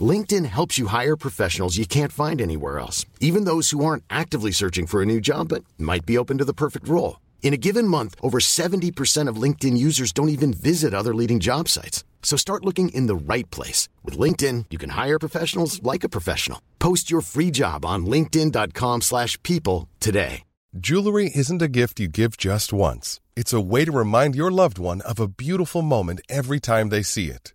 LinkedIn helps you hire professionals you can't find anywhere else, even those who aren't actively searching for a new job but might be open to the perfect role. In a given month, over 70% of LinkedIn users don't even visit other leading job sites. So start looking in the right place. With LinkedIn, you can hire professionals like a professional. Post your free job on linkedin.com slash people today. Jewelry isn't a gift you give just once. It's a way to remind your loved one of a beautiful moment every time they see it.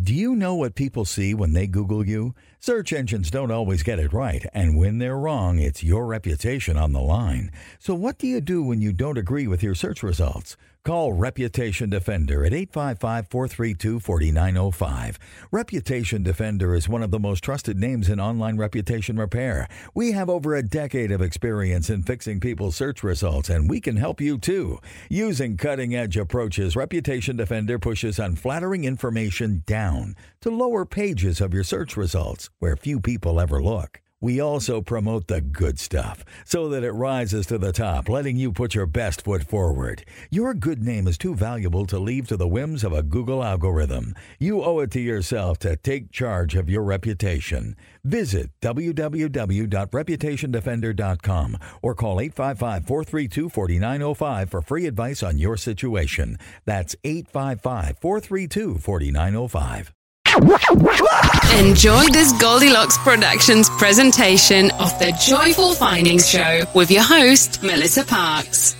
Do you know what people see when they Google you? Search engines don't always get it right, and when they're wrong, it's your reputation on the line. So, what do you do when you don't agree with your search results? Call Reputation Defender at 855 432 4905. Reputation Defender is one of the most trusted names in online reputation repair. We have over a decade of experience in fixing people's search results, and we can help you too. Using cutting edge approaches, Reputation Defender pushes unflattering information down to lower pages of your search results where few people ever look. We also promote the good stuff so that it rises to the top, letting you put your best foot forward. Your good name is too valuable to leave to the whims of a Google algorithm. You owe it to yourself to take charge of your reputation. Visit www.reputationdefender.com or call 855 432 4905 for free advice on your situation. That's 855 432 4905. Enjoy this Goldilocks Productions presentation of the Joyful Findings Show with your host, Melissa Parks.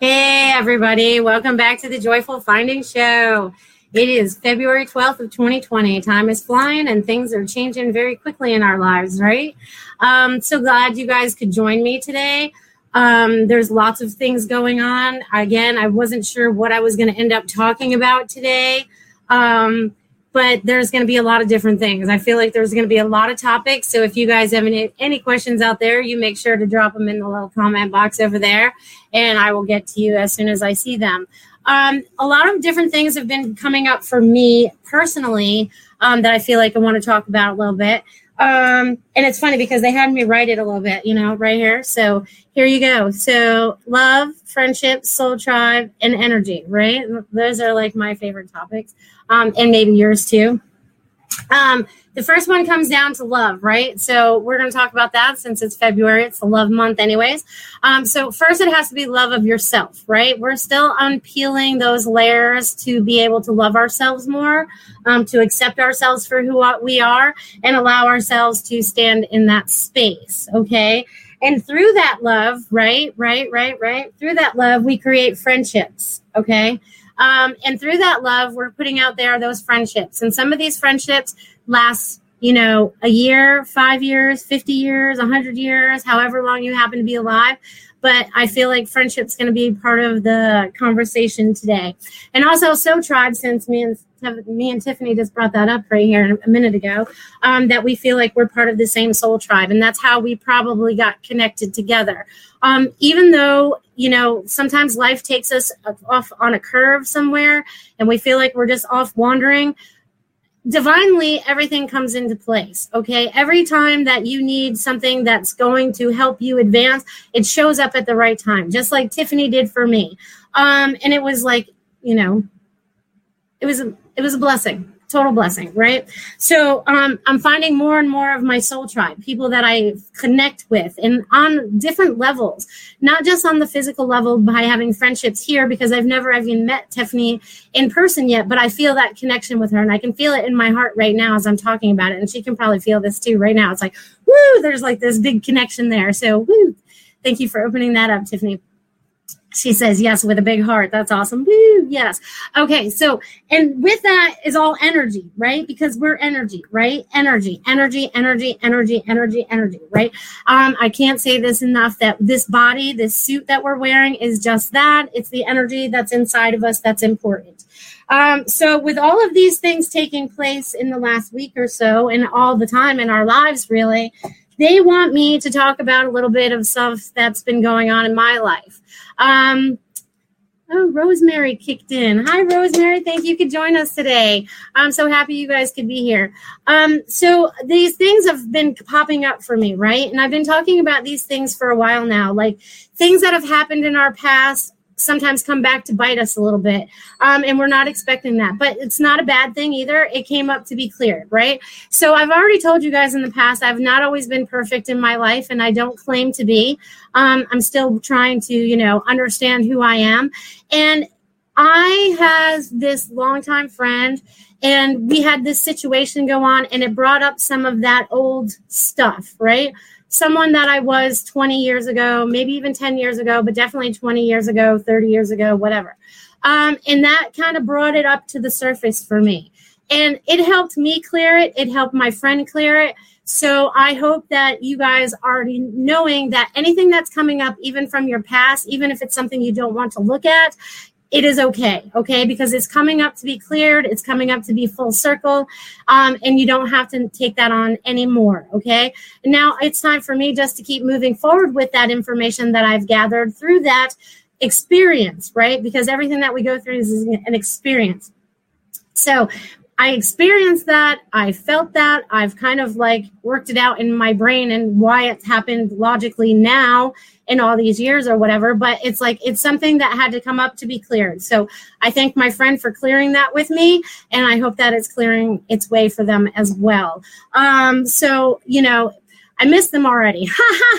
Hey, everybody. Welcome back to the Joyful Findings Show. It is February 12th of 2020. Time is flying and things are changing very quickly in our lives, right? Um, so glad you guys could join me today. Um, there's lots of things going on. Again, I wasn't sure what I was going to end up talking about today. Um, but there's going to be a lot of different things. I feel like there's going to be a lot of topics. So if you guys have any, any questions out there, you make sure to drop them in the little comment box over there, and I will get to you as soon as I see them. Um, a lot of different things have been coming up for me personally um, that I feel like I want to talk about a little bit. Um, and it's funny because they had me write it a little bit, you know, right here. So here you go. So love, friendship, soul tribe, and energy, right? Those are like my favorite topics um, and maybe yours too. Um, the first one comes down to love, right? So we're going to talk about that since it's February. It's the love month, anyways. Um, so first, it has to be love of yourself, right? We're still unpeeling those layers to be able to love ourselves more, um, to accept ourselves for who we are, and allow ourselves to stand in that space. Okay. And through that love, right, right, right, right, through that love, we create friendships. Okay. Um, and through that love, we're putting out there those friendships. And some of these friendships last, you know, a year, five years, 50 years, 100 years, however long you happen to be alive. But I feel like friendship's going to be part of the conversation today. And also, Soul Tribe, since me and me and Tiffany just brought that up right here a minute ago, um, that we feel like we're part of the same soul tribe. And that's how we probably got connected together. Um, even though, you know, sometimes life takes us off on a curve somewhere and we feel like we're just off wandering, divinely everything comes into place okay? Every time that you need something that's going to help you advance it shows up at the right time just like tiffany did for me. Um and it was like you know it was a, it was a blessing total blessing right? So um, i'm finding more and more of my soul tribe people that i connect with and on different levels not just on the physical level by having friendships here because i've never even met tiffany in person yet but i feel that connection with her and i can feel it in my heart right now as i'm talking about it and she can probably feel this too right now. It's like woo there's like this big connection there. So woo thank you for opening that up tiffany She says yes with a big heart. That's awesome. Woo, yes. Okay, so and with that is all energy, right? Because we're energy, right? Energy, energy, energy, energy, energy, energy, right? Um, I can't say this enough that this body, this suit that we're wearing is just that. It's the energy that's inside of us that's important. Um, so, with all of these things taking place in the last week or so, and all the time in our lives, really, they want me to talk about a little bit of stuff that's been going on in my life. Um, oh, Rosemary kicked in. Hi, Rosemary. Thank you could join us today. I'm so happy you guys could be here. Um, so these things have been popping up for me, right? And I've been talking about these things for a while now, like things that have happened in our past sometimes come back to bite us a little bit. Um, and we're not expecting that, but it's not a bad thing either. It came up to be cleared, right? So I've already told you guys in the past, I've not always been perfect in my life, and I don't claim to be. Um, I'm still trying to, you know, understand who I am. And I has this longtime friend and we had this situation go on and it brought up some of that old stuff, right? Someone that I was 20 years ago, maybe even 10 years ago, but definitely 20 years ago, 30 years ago, whatever. Um, and that kind of brought it up to the surface for me. And it helped me clear it, it helped my friend clear it. So I hope that you guys are knowing that anything that's coming up, even from your past, even if it's something you don't want to look at, it is okay, okay, because it's coming up to be cleared, it's coming up to be full circle, um, and you don't have to take that on anymore, okay? And now it's time for me just to keep moving forward with that information that I've gathered through that experience, right? Because everything that we go through is an experience. So I experienced that. I felt that. I've kind of like worked it out in my brain and why it's happened logically now in all these years or whatever. But it's like it's something that had to come up to be cleared. So I thank my friend for clearing that with me, and I hope that it's clearing its way for them as well. Um, so you know, I miss them already.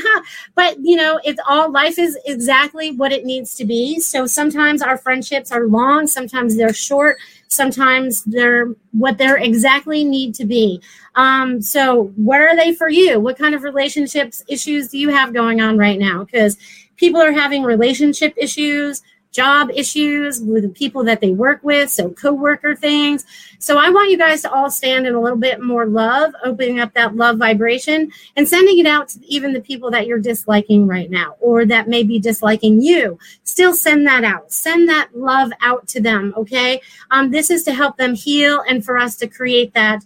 but you know, it's all life is exactly what it needs to be. So sometimes our friendships are long, sometimes they're short, sometimes they're what they're exactly need to be. Um, so what are they for you? What kind of relationships issues do you have going on right now? Because people are having relationship issues, job issues with the people that they work with, so coworker things. So I want you guys to all stand in a little bit more love, opening up that love vibration and sending it out to even the people that you're disliking right now or that may be disliking you. Still send that out. Send that love out to them, okay? Um, this is to help them heal and for us to create that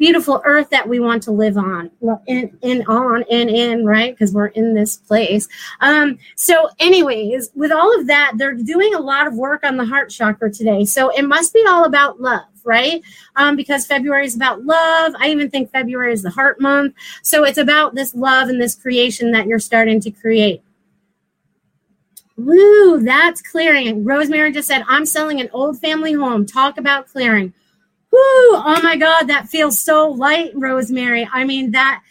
beautiful earth that we want to live on in, in on and in right? Because we're in this place. Um so anyways with all of that they're doing a lot of work on the heart chakra today. So it must be all about love right? Um because february is about love. I even think february is the heart month. So it's about this love and this creation that you're starting to create. Woo, that's clearing. Rosemary just said, I'm selling an old family home. Talk about clearing. Oh my God, that feels so light, Rosemary. I mean, that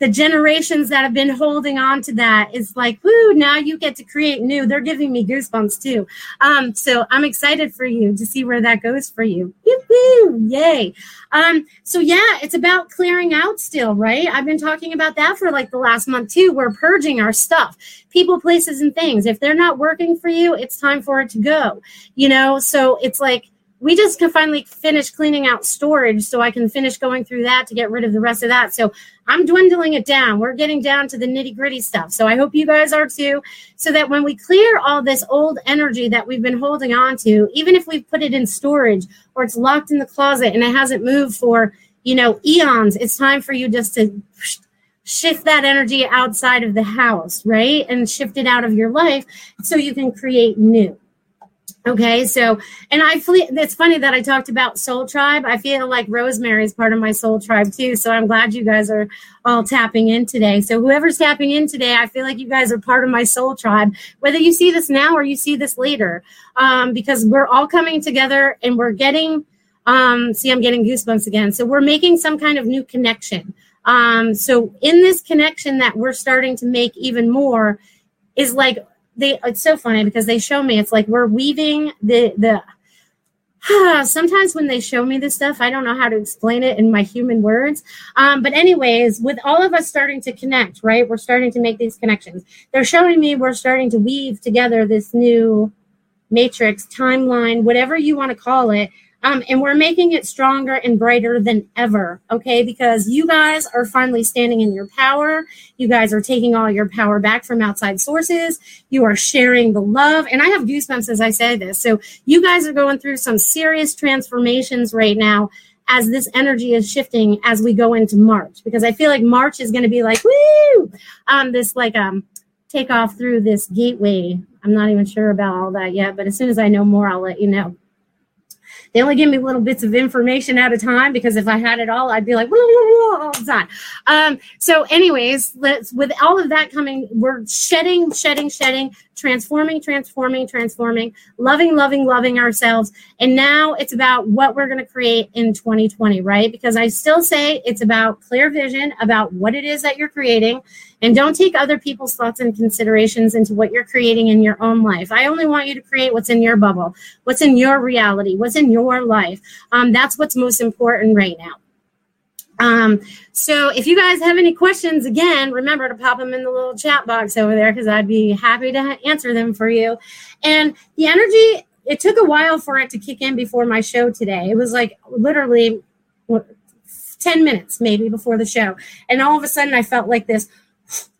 the generations that have been holding on to that is like, whoo, now you get to create new. They're giving me goosebumps too. Um, so I'm excited for you to see where that goes for you. Woo-hoo, yay. Um, so yeah, it's about clearing out still, right? I've been talking about that for like the last month too. We're purging our stuff, people, places, and things. If they're not working for you, it's time for it to go. You know, so it's like we just can finally finish cleaning out storage so I can finish going through that to get rid of the rest of that. So I'm dwindling it down. We're getting down to the nitty gritty stuff. So I hope you guys are too. So that when we clear all this old energy that we've been holding on to, even if we've put it in storage or it's locked in the closet and it hasn't moved for, you know, eons, it's time for you just to shift that energy outside of the house, right? And shift it out of your life so you can create new. Okay, so and I feel it's funny that I talked about Soul Tribe. I feel like Rosemary is part of my Soul Tribe too. So I'm glad you guys are all tapping in today. So whoever's tapping in today, I feel like you guys are part of my Soul Tribe, whether you see this now or you see this later, um, because we're all coming together and we're getting. Um, see, I'm getting goosebumps again. So we're making some kind of new connection. Um, so in this connection that we're starting to make even more is like they it's so funny because they show me it's like we're weaving the the sometimes when they show me this stuff, I don't know how to explain it in my human words. Um, but, anyways, with all of us starting to connect, right? We're starting to make these connections. They're showing me we're starting to weave together this new matrix, timeline, whatever you want to call it, um, and we're making it stronger and brighter than ever, okay? Because you guys are finally standing in your power. You guys are taking all your power back from outside sources. You are sharing the love. And I have goosebumps as I say this. So you guys are going through some serious transformations right now as this energy is shifting as we go into March. Because I feel like March is going to be like, woo! Um, this like um take off through this gateway. I'm not even sure about all that yet, but as soon as I know more, I'll let you know. They only give me little bits of information at a time because if I had it all, I'd be like all the time. Um, so, anyways, let's with all of that coming, we're shedding, shedding, shedding, transforming, transforming, transforming, loving, loving, loving ourselves. And now it's about what we're going to create in 2020, right? Because I still say it's about clear vision about what it is that you're creating and don't take other people's thoughts and considerations into what you're creating in your own life. I only want you to create what's in your bubble, what's in your reality, what's in your life. Um, that's what's most important right now. Um, so if you guys have any questions, again, remember to pop them in the little chat box over there because I'd be happy to answer them for you. And the energy, it took a while for it to kick in before my show today. It was like literally 10 minutes maybe before the show. And all of a sudden I felt like this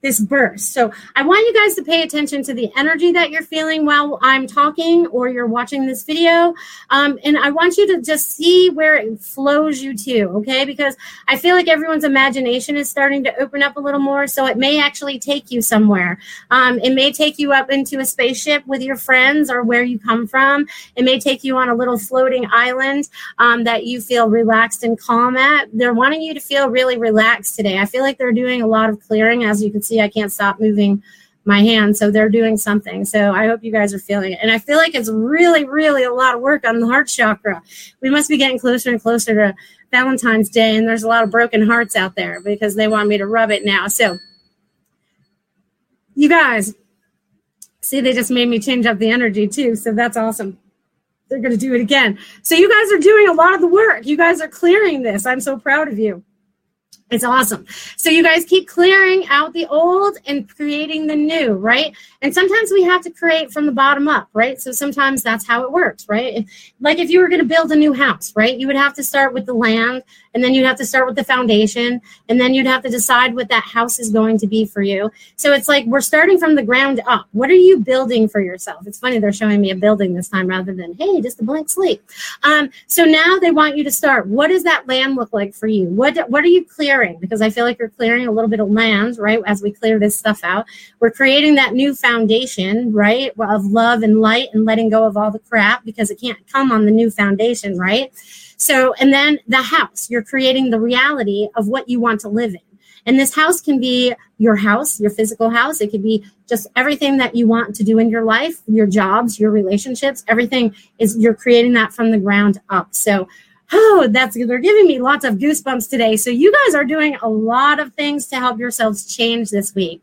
this burst. So I want you guys to pay attention to the energy that you're feeling while I'm talking or you're watching this video. Um, and I want you to just see where it flows you to, okay? Because I feel like everyone's imagination is starting to open up a little more. So it may actually take you somewhere. Um, it may take you up into a spaceship with your friends or where you come from. It may take you on a little floating island um, that you feel relaxed and calm at. They're wanting you to feel really relaxed today. I feel like they're doing a lot of clearing, as you can see see I can't stop moving my hand. So they're doing something. So I hope you guys are feeling it. And I feel like it's really, really a lot of work on the heart chakra. We must be getting closer and closer to Valentine's Day. And there's a lot of broken hearts out there because they want me to rub it now. So you guys, see, they just made me change up the energy too. So that's awesome. They're going to do it again. So you guys are doing a lot of the work. You guys are clearing this. I'm so proud of you. It's awesome. So you guys keep clearing out the old and creating the new, right? And sometimes we have to create from the bottom up, right? So sometimes that's how it works, right? Like if you were going to build a new house, right? You would have to start with the land and then you'd have to start with the foundation and then you'd have to decide what that house is going to be for you. So it's like we're starting from the ground up. What are you building for yourself? It's funny they're showing me a building this time rather than hey, just a blank slate. Um, so now they want you to start. What does that land look like for you? What what are you clearing? Because I feel like you're clearing a little bit of land, right? As we clear this stuff out, we're creating that new foundation right, of love and light and letting go of all the crap because it can't come on the new foundation, right? So, and then the house, you're creating the reality of what you want to live in. And this house can be your house, your physical house. It could be just everything that you want to do in your life, your jobs, your relationships, everything is you're creating that from the ground up. So, oh, that's they're giving me lots of goosebumps today. So, you guys are doing a lot of things to help yourselves change this week.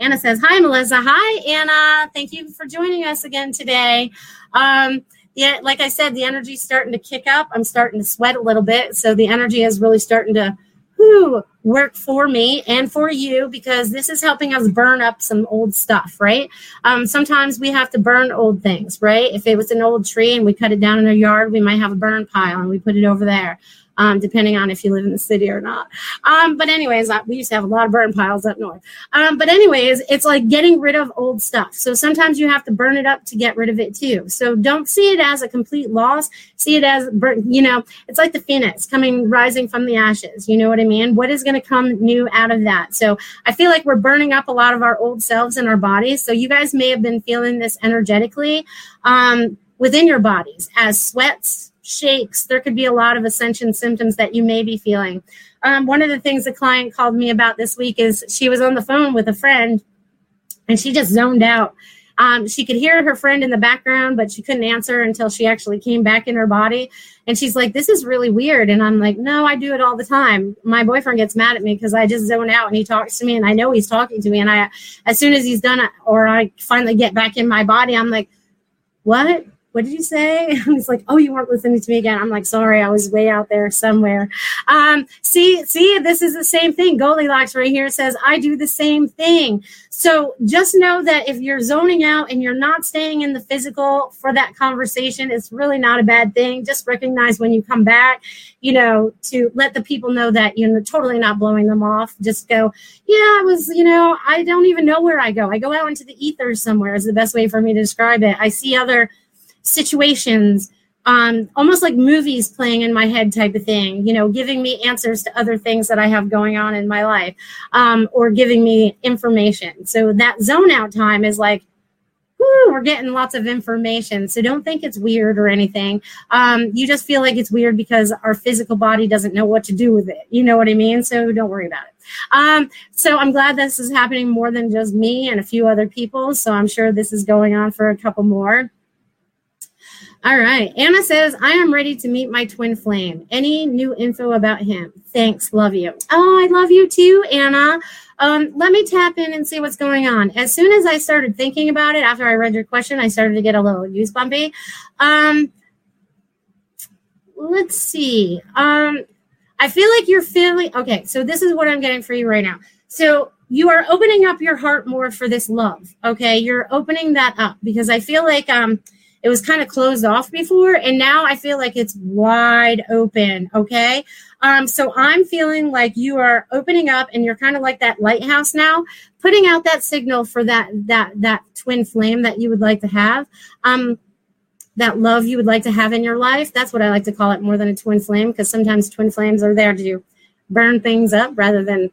Anna says, Hi, Melissa. Hi, Anna. Thank you for joining us again today. Um, yeah, like I said, the energy's starting to kick up. I'm starting to sweat a little bit. So the energy is really starting to whew, work for me and for you because this is helping us burn up some old stuff, right? Um, sometimes we have to burn old things, right? If it was an old tree and we cut it down in our yard, we might have a burn pile and we put it over there um, depending on if you live in the city or not. Um, but anyways, we used to have a lot of burn piles up north. Um, but anyways, it's like getting rid of old stuff. So sometimes you have to burn it up to get rid of it too. So don't see it as a complete loss. See it as, you know, it's like the phoenix coming, rising from the ashes. You know what I mean? What is going to come new out of that? So I feel like we're burning up a lot of our old selves in our bodies. So you guys may have been feeling this energetically um, within your bodies as sweats, shakes. There could be a lot of ascension symptoms that you may be feeling. Um, one of the things a client called me about this week is she was on the phone with a friend and she just zoned out. Um, she could hear her friend in the background, but she couldn't answer until she actually came back in her body. And she's like, This is really weird. And I'm like, No, I do it all the time. My boyfriend gets mad at me because I just zone out and he talks to me and I know he's talking to me. And I, as soon as he's done or I finally get back in my body, I'm like, What? What did you say? And he's like, oh, you weren't listening to me again. I'm like, sorry, I was way out there somewhere. Um, see, see, this is the same thing. Goldilocks right here says, I do the same thing. So just know that if you're zoning out and you're not staying in the physical for that conversation, it's really not a bad thing. Just recognize when you come back, you know, to let the people know that you're totally not blowing them off. Just go, yeah, I was, you know, I don't even know where I go. I go out into the ether somewhere is the best way for me to describe it. I see other situations um, almost like movies playing in my head type of thing, you know, giving me answers to other things that I have going on in my life um, or giving me information. So that zone out time is like, we're getting lots of information. So don't think it's weird or anything. Um, you just feel like it's weird because our physical body doesn't know what to do with it. You know what I mean? So don't worry about it. Um, so I'm glad this is happening more than just me and a few other people. So I'm sure this is going on for a couple more. All right. Anna says, I am ready to meet my twin flame. Any new info about him? Thanks. Love you. Oh, I love you too, Anna. Um, let me tap in and see what's going on. As soon as I started thinking about it after I read your question, I started to get a little goosebumpy. Um, let's see. Um, I feel like you're feeling okay. So, this is what I'm getting for you right now. So, you are opening up your heart more for this love. Okay. You're opening that up because I feel like, um, it was kind of closed off before and now i feel like it's wide open okay? Um, so i'm feeling like you are opening up and you're kind of like that lighthouse now putting out that signal for that that that twin flame that you would like to have um, that love you would like to have in your life. That's what i like to call it more than a twin flame because sometimes twin flames are there to burn things up rather than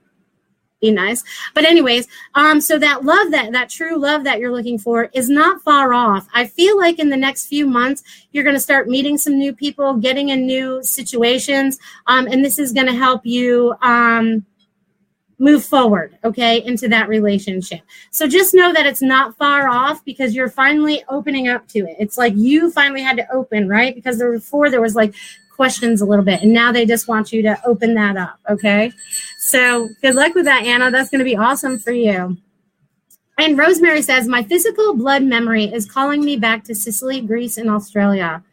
be nice. But anyways, um, so that love that that true love that you're looking for is not far off. I feel like in the next few months you're going to start meeting some new people, getting in new situations, um, and this is going to help you. Um, move forward okay into that relationship so just know that it's not far off because you're finally opening up to it it's like you finally had to open right because there before there was like questions a little bit and now they just want you to open that up okay so good luck with that, Anna. That's going to be awesome for you. And Rosemary says, My physical blood memory is calling me back to Sicily, Greece, and Australia.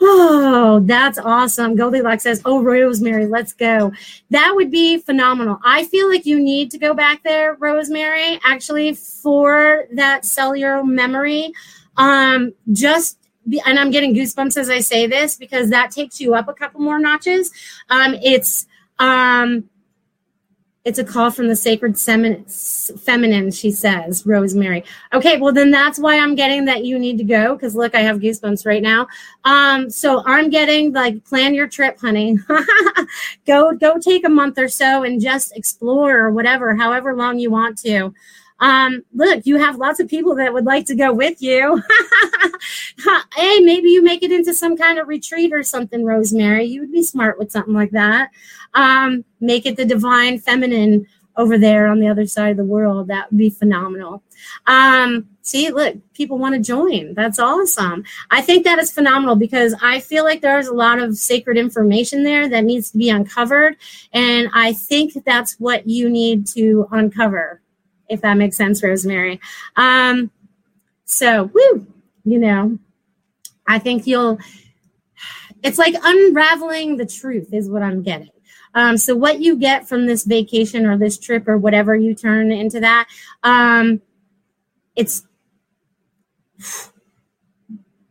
Oh, that's awesome. Goldilocks says, Oh, Rosemary, let's go. That would be phenomenal. I feel like you need to go back there, Rosemary, actually, for that cellular memory. Um, just and I'm getting goosebumps as I say this because that takes you up a couple more notches. Um, it's um, it's a call from the sacred feminine, she says, Rosemary. Okay, well, then that's why I'm getting that you need to go because look, I have goosebumps right now. Um, so I'm getting like, plan your trip, honey. go, go take a month or so and just explore or whatever, however long you want to. Um, look, you have lots of people that would like to go with you. hey, maybe you make it into some kind of retreat or something, Rosemary. You would be smart with something like that. Um, make it the divine feminine over there on the other side of the world. That would be phenomenal. Um, see, look, people want to join. That's awesome. I think that is phenomenal because I feel like there's a lot of sacred information there that needs to be uncovered. And I think that's what you need to uncover if that makes sense, Rosemary. Um, so, woo, you know, I think you'll, it's like unraveling the truth, is what I'm getting. Um, so, what you get from this vacation or this trip or whatever you turn into that, um, it's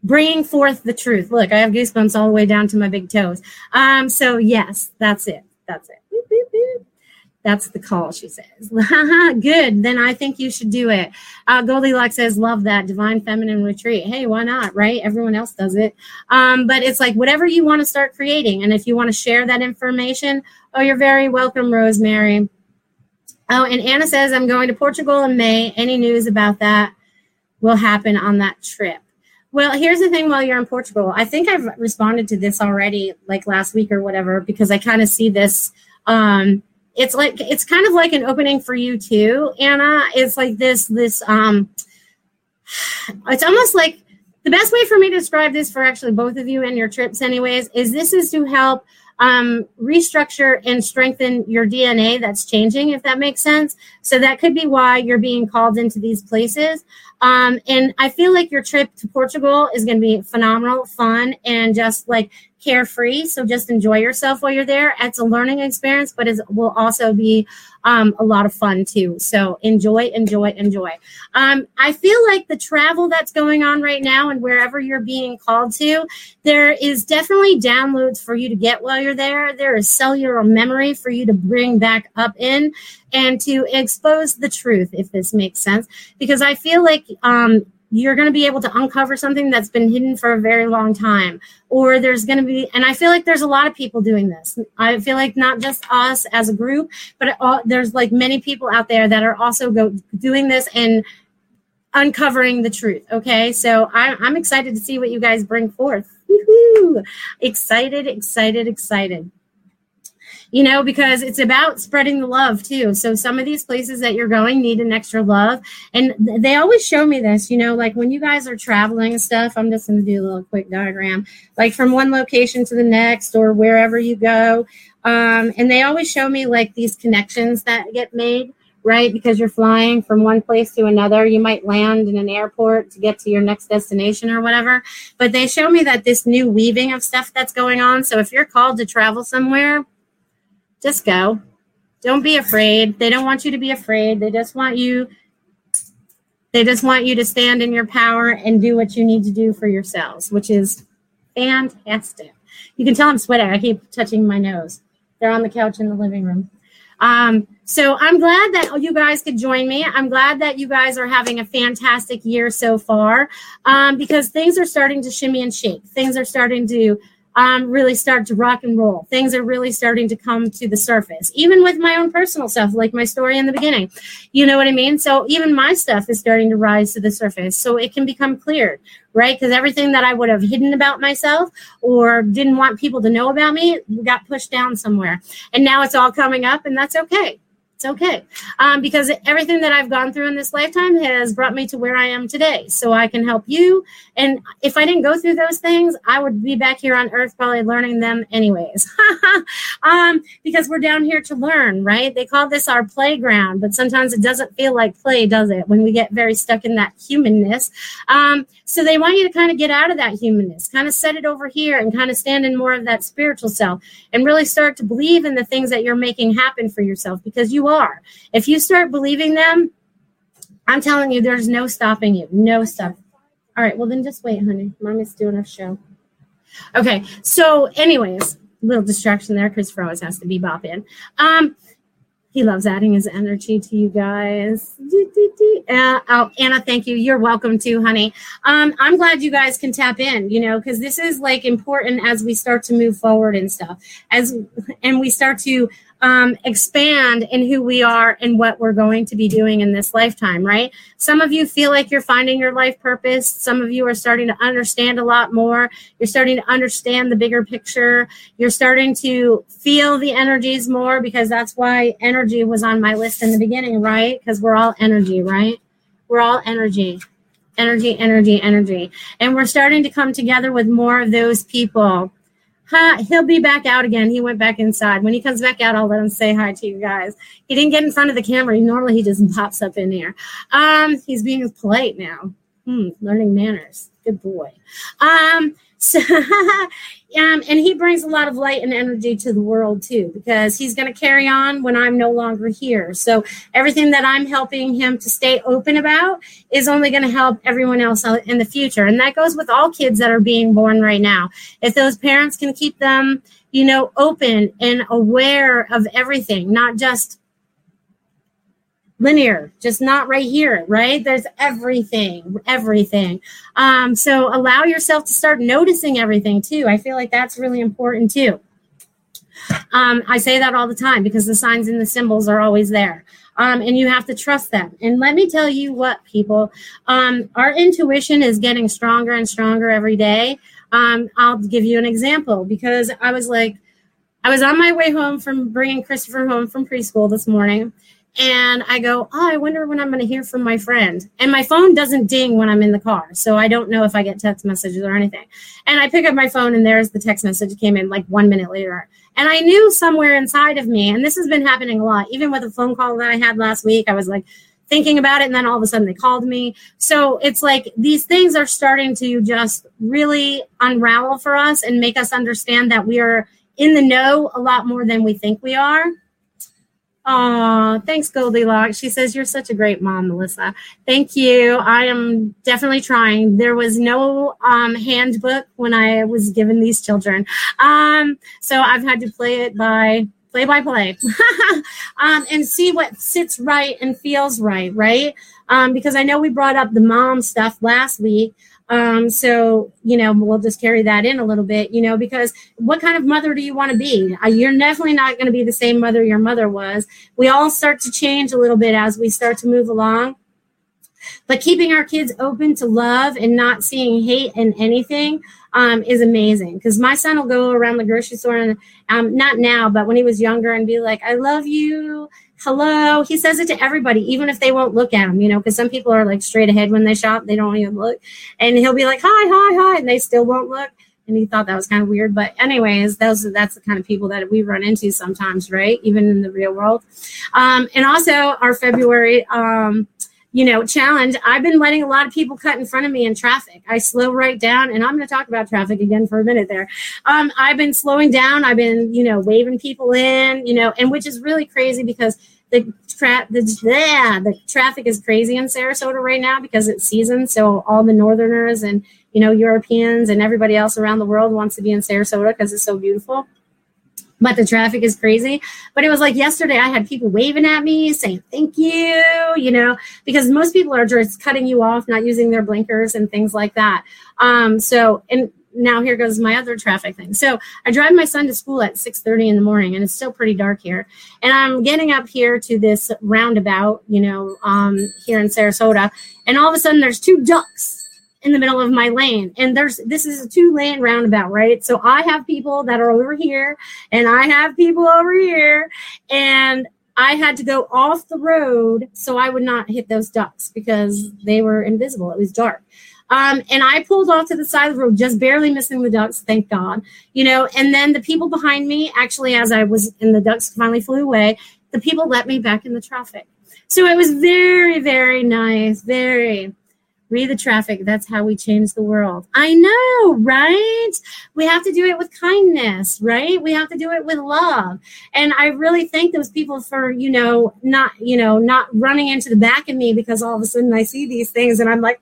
bringing forth the truth. Look, I have goosebumps all the way down to my big toes. Um, so, yes, that's it. That's it. That's the call, she says. Good. Then I think you should do it. Uh, Goldilocks says, love that divine feminine retreat. Hey, why not? Right? Everyone else does it. Um, but it's like whatever you want to start creating. And if you want to share that information, oh, you're very welcome, Rosemary. Oh, and Anna says, I'm going to Portugal in May. Any news about that will happen on that trip? Well, here's the thing while you're in Portugal. I think I've responded to this already, like last week or whatever, because I kind of see this. Um, it's like it's kind of like an opening for you too, Anna. It's like this this um it's almost like the best way for me to describe this for actually both of you and your trips anyways is this is to help um, restructure and strengthen your DNA that's changing, if that makes sense. So that could be why you're being called into these places. Um, and I feel like your trip to Portugal is going to be phenomenal, fun, and just like carefree. So just enjoy yourself while you're there. It's a learning experience, but it will also be um, a lot of fun too. So enjoy, enjoy, enjoy. Um, I feel like the travel that's going on right now and wherever you're being called to, there is definitely downloads for you to get while you're there. There is cellular memory for you to bring back up in and to expose the truth, if this makes sense. Because I feel like um, you're going to be able to uncover something that's been hidden for a very long time. Or there's going to be and i feel like there's a lot of people doing this. I feel like not just us as a group but all, there's like many people out there that are also go, doing this and uncovering the truth okay? So I, i'm excited to see what you guys bring forth. Woo-hoo! excited excited excited you know, because it's about spreading the love too. So some of these places that you're going need an extra love. And they always show me this, you know, like when you guys are traveling and stuff, I'm just going to do a little quick diagram, like from one location to the next or wherever you go. Um, and they always show me like these connections that get made right? Because you're flying from one place to another. You might land in an airport to get to your next destination or whatever. But they show me that this new weaving of stuff that's going on. So if you're called to travel somewhere, just go. Don't be afraid. They don't want you to be afraid. They just want you they just want you to stand in your power and do what you need to do for yourselves, which is fantastic. You can tell I'm sweating. I keep touching my nose. They're on the couch in the living room. Um, so I'm glad that you guys could join me. I'm glad that you guys are having a fantastic year so far um, because things are starting to shimmy and shake. Things are starting to um, really start to rock and roll. Things are really starting to come to the surface, even with my own personal stuff, like my story in the beginning. You know what I mean? So even my stuff is starting to rise to the surface so it can become cleared, right? Because everything that I would have hidden about myself or didn't want people to know about me got pushed down somewhere. And now it's all coming up, and that's okay it's okay um, because everything that I've gone through in this lifetime has brought me to where I am today. So I can help you. And if I didn't go through those things, I would be back here on earth probably learning them anyways. um, because we're down here to learn, right? They call this our playground, but sometimes it doesn't feel like play, does it? When we get very stuck in that humanness. Um, so they want you to kind of get out of that humanness, kind of set it over here and kind of stand in more of that spiritual self and really start to believe in the things that you're making happen for yourself because you are. If you start believing them, I'm telling you, there's no stopping you. No stop. All right, well then just wait, honey. Mommy's doing her show. Okay, so anyways, little distraction there. Christopher always has to be bop in. Um, he loves adding his energy to you guys. Uh, oh, Anna, thank you. You're welcome too, honey. Um, I'm glad you guys can tap in, you know, because this is like important as we start to move forward and stuff. As and we start to um, expand in who we are and what we're going to be doing in this lifetime, right? Some of you feel like you're finding your life purpose. Some of you are starting to understand a lot more. You're starting to understand the bigger picture. You're starting to feel the energies more because that's why energy was on my list in the beginning, right? Because we're all energy, right? We're all energy. Energy, energy, energy. And we're starting to come together with more of those people Hi, he'll be back out again. He went back inside. When he comes back out, I'll let him say hi to you guys. He didn't get in front of the camera. Normally, he just pops up in here. Um, he's being polite now. Hmm, learning manners. Good boy. Um, so, um, and he brings a lot of light and energy to the world too, because he's going to carry on when I'm no longer here. So everything that I'm helping him to stay open about is only going to help everyone else in the future. And that goes with all kids that are being born right now. If those parents can keep them, you know, open and aware of everything, not just linear, just not right here, right? There's everything, everything. Um, so allow yourself to start noticing everything too. I feel like that's really important too. Um, I say that all the time because the signs and the symbols are always there. Um, and you have to trust them. And let me tell you what, people, um, our intuition is getting stronger and stronger every day. Um, I'll give you an example because I was like, I was on my way home from bringing Christopher home from preschool this morning, and I go, oh, I wonder when I'm going to hear from my friend. And my phone doesn't ding when I'm in the car. So I don't know if I get text messages or anything. And I pick up my phone and there's the text message came in like one minute later. And I knew somewhere inside of me, and this has been happening a lot, even with a phone call that I had last week, I was like thinking about it. And then all of a sudden they called me. So it's like these things are starting to just really unravel for us and make us understand that we are in the know a lot more than we think we are Oh, thanks, Goldilocks. She says, You're such a great mom, Melissa. Thank you. I am definitely trying. There was no um, handbook when I was given these children. Um, so I've had to play it by play by play um, and see what sits right and feels right, right? Um, because I know we brought up the mom stuff last week. Um, so, you know, we'll just carry that in a little bit, you know, because what kind of mother do you want to be? Uh, you're definitely not going to be the same mother your mother was. We all start to change a little bit as we start to move along. But keeping our kids open to love and not seeing hate in anything um, is amazing. Because my son will go around the grocery store and um, not now, but when he was younger and be like, I love you hello. He says it to everybody, even if they won't look at him, you know, because some people are like straight ahead when they shop, they don't even look. And he'll be like, hi, hi, hi, and they still won't look. And he thought that was kind of weird. But anyways, those that's the kind of people that we run into sometimes, right? Even in the real world. Um, and also our February um, you know, challenge. I've been letting a lot of people cut in front of me in traffic. I slow right down, and I'm going to talk about traffic again for a minute there. Um, I've been slowing down. I've been, you know, waving people in, you know, and which is really crazy because the tra- the yeah, the traffic is crazy in Sarasota right now because it's season. So all the Northerners and you know Europeans and everybody else around the world wants to be in Sarasota because it's so beautiful but the traffic is crazy. But it was like yesterday, I had people waving at me saying thank you, you know, because most people are just cutting you off, not using their blinkers and things like that. Um, so, and now here goes my other traffic thing. So I drive my son to school at 6:30 in the morning, and it's still pretty dark here. And I'm getting up here to this roundabout, you know, um, here in Sarasota, and all of a sudden there's two ducks in the middle of my lane and there's this is a two lane roundabout right so i have people that are over here and i have people over here and i had to go off the road so i would not hit those ducks because they were invisible it was dark um, and I pulled off to the side of the road, just barely missing the ducks, thank God. You know, and then the people behind me, actually, as I was, and the ducks finally flew away, the people let me back in the traffic. So it was very, very nice, very read the traffic. That's how we change the world. I know, right? We have to do it with kindness, right? We have to do it with love. And I really thank those people for, you know, not, you know, not running into the back of me because all of a sudden I see these things and I'm like,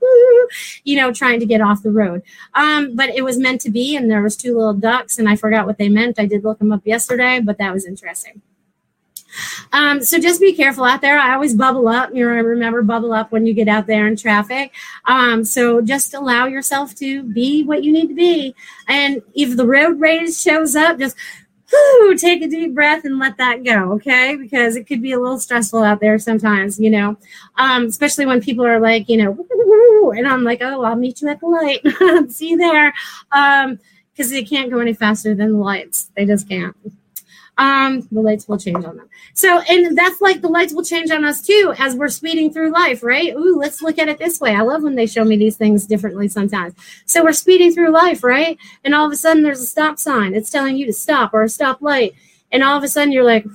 you know, trying to get off the road. Um, but it was meant to be. And there was two little ducks and I forgot what they meant. I did look them up yesterday, but that was interesting. Um, so just be careful out there. I always bubble up. You know, remember bubble up when you get out there in traffic. Um, so just allow yourself to be what you need to be. And if the road rage shows up, just whew, take a deep breath and let that go, okay? Because it could be a little stressful out there sometimes, you know, um, especially when people are like, you know, and I'm like, oh, I'll meet you at the light. See you there. Um, because they can't go any faster than the lights. They just can't um, the lights will change on them. So, and that's like the lights will change on us too as we're speeding through life, right? Ooh, let's look at it this way. I love when they show me these things differently sometimes. So we're speeding through life, right? And all of a sudden there's a stop sign. It's telling you to stop or a stop light. And all of a sudden you're like,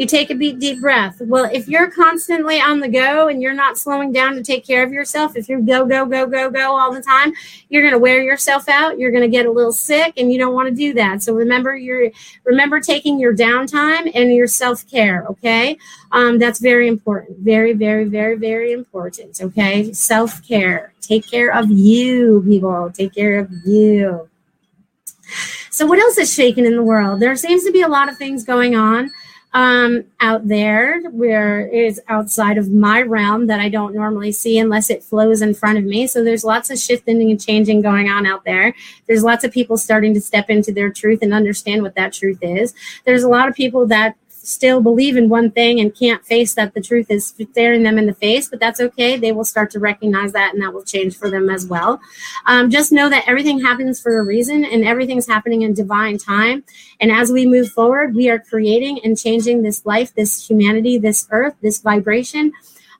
you take a deep, deep breath. Well, if you're constantly on the go and you're not slowing down to take care of yourself, if you're go, go, go, go, go all the time, you're going to wear yourself out. You're going to get a little sick and you don't want to do that. So remember your, remember taking your downtime and your self-care. Okay. Um, that's very important. Very, very, very, very important. Okay. Self-care. Take care of you, people. Take care of you. So what else is shaking in the world? There seems to be a lot of things going on um, out there where it's outside of my realm that I don't normally see unless it flows in front of me. So there's lots of shifting and changing going on out there. There's lots of people starting to step into their truth and understand what that truth is. There's a lot of people that still believe in one thing and can't face that the truth is staring them in the face, but that's okay. They will start to recognize that and that will change for them as well. Um, just know that everything happens for a reason and everything's happening in divine time. And as we move forward, we are creating and changing this life, this humanity, this earth, this vibration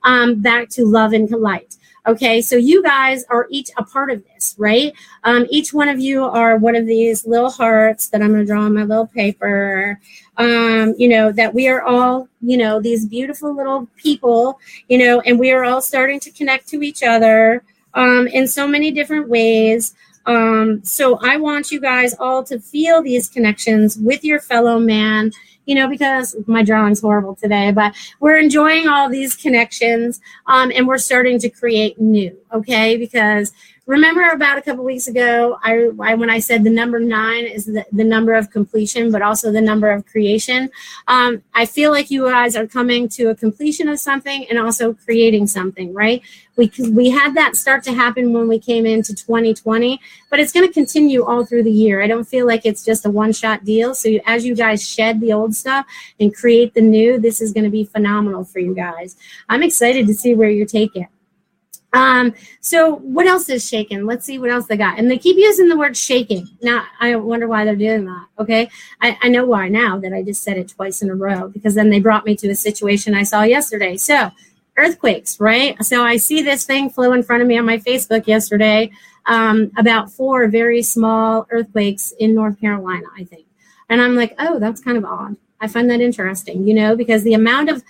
um, back to love and light. Okay, so you guys are each a part of this, right? Um, each one of you are one of these little hearts that I'm going to draw on my little paper. Um, you know, that we are all, you know, these beautiful little people, you know, and we are all starting to connect to each other um, in so many different ways. Um, so I want you guys all to feel these connections with your fellow man you know, because my drawing's horrible today, but we're enjoying all these connections um, and we're starting to create new, okay? Because remember about a couple weeks ago, I, I, when I said the number nine is the, the number of completion, but also the number of creation. Um, I feel like you guys are coming to a completion of something and also creating something, right? We we had that start to happen when we came into 2020, but it's going to continue all through the year. I don't feel like it's just a one shot deal. So you, as you guys shed the old stuff and create the new, this is going to be phenomenal for you guys. I'm excited to see where you take it. Um, so what else is shaking? Let's see what else they got. And they keep using the word shaking. Now I wonder why they're doing that. Okay. I, I know why now that I just said it twice in a row because then they brought me to a situation I saw yesterday. So earthquakes, right? So I see this thing flew in front of me on my Facebook yesterday um, about four very small earthquakes in North Carolina, I think. And I'm like, oh, that's kind of odd. I find that interesting, you know, because the amount of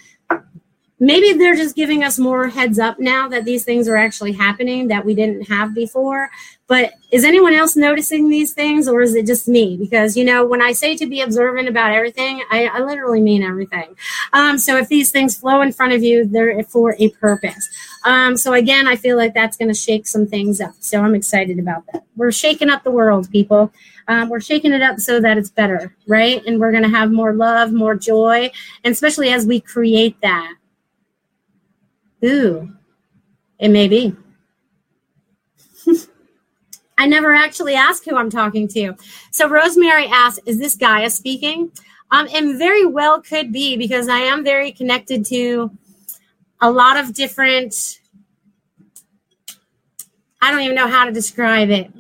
maybe they're just giving us more heads up now that these things are actually happening that we didn't have before. But is anyone else noticing these things or is it just me? Because, you know, when I say to be observant about everything, I, I literally mean everything. Um, so if these things flow in front of you, they're for a purpose. Um, so again, I feel like that's going to shake some things up. So I'm excited about that. We're shaking up the world, people. Um, we're shaking it up so that it's better, right? And we're going to have more love, more joy, and especially as we create that Ooh, it may be. I never actually asked who I'm talking to. So Rosemary asked, "Is this Gaia speaking?" Um, and very well could be because I am very connected to a lot of different. I don't even know how to describe it.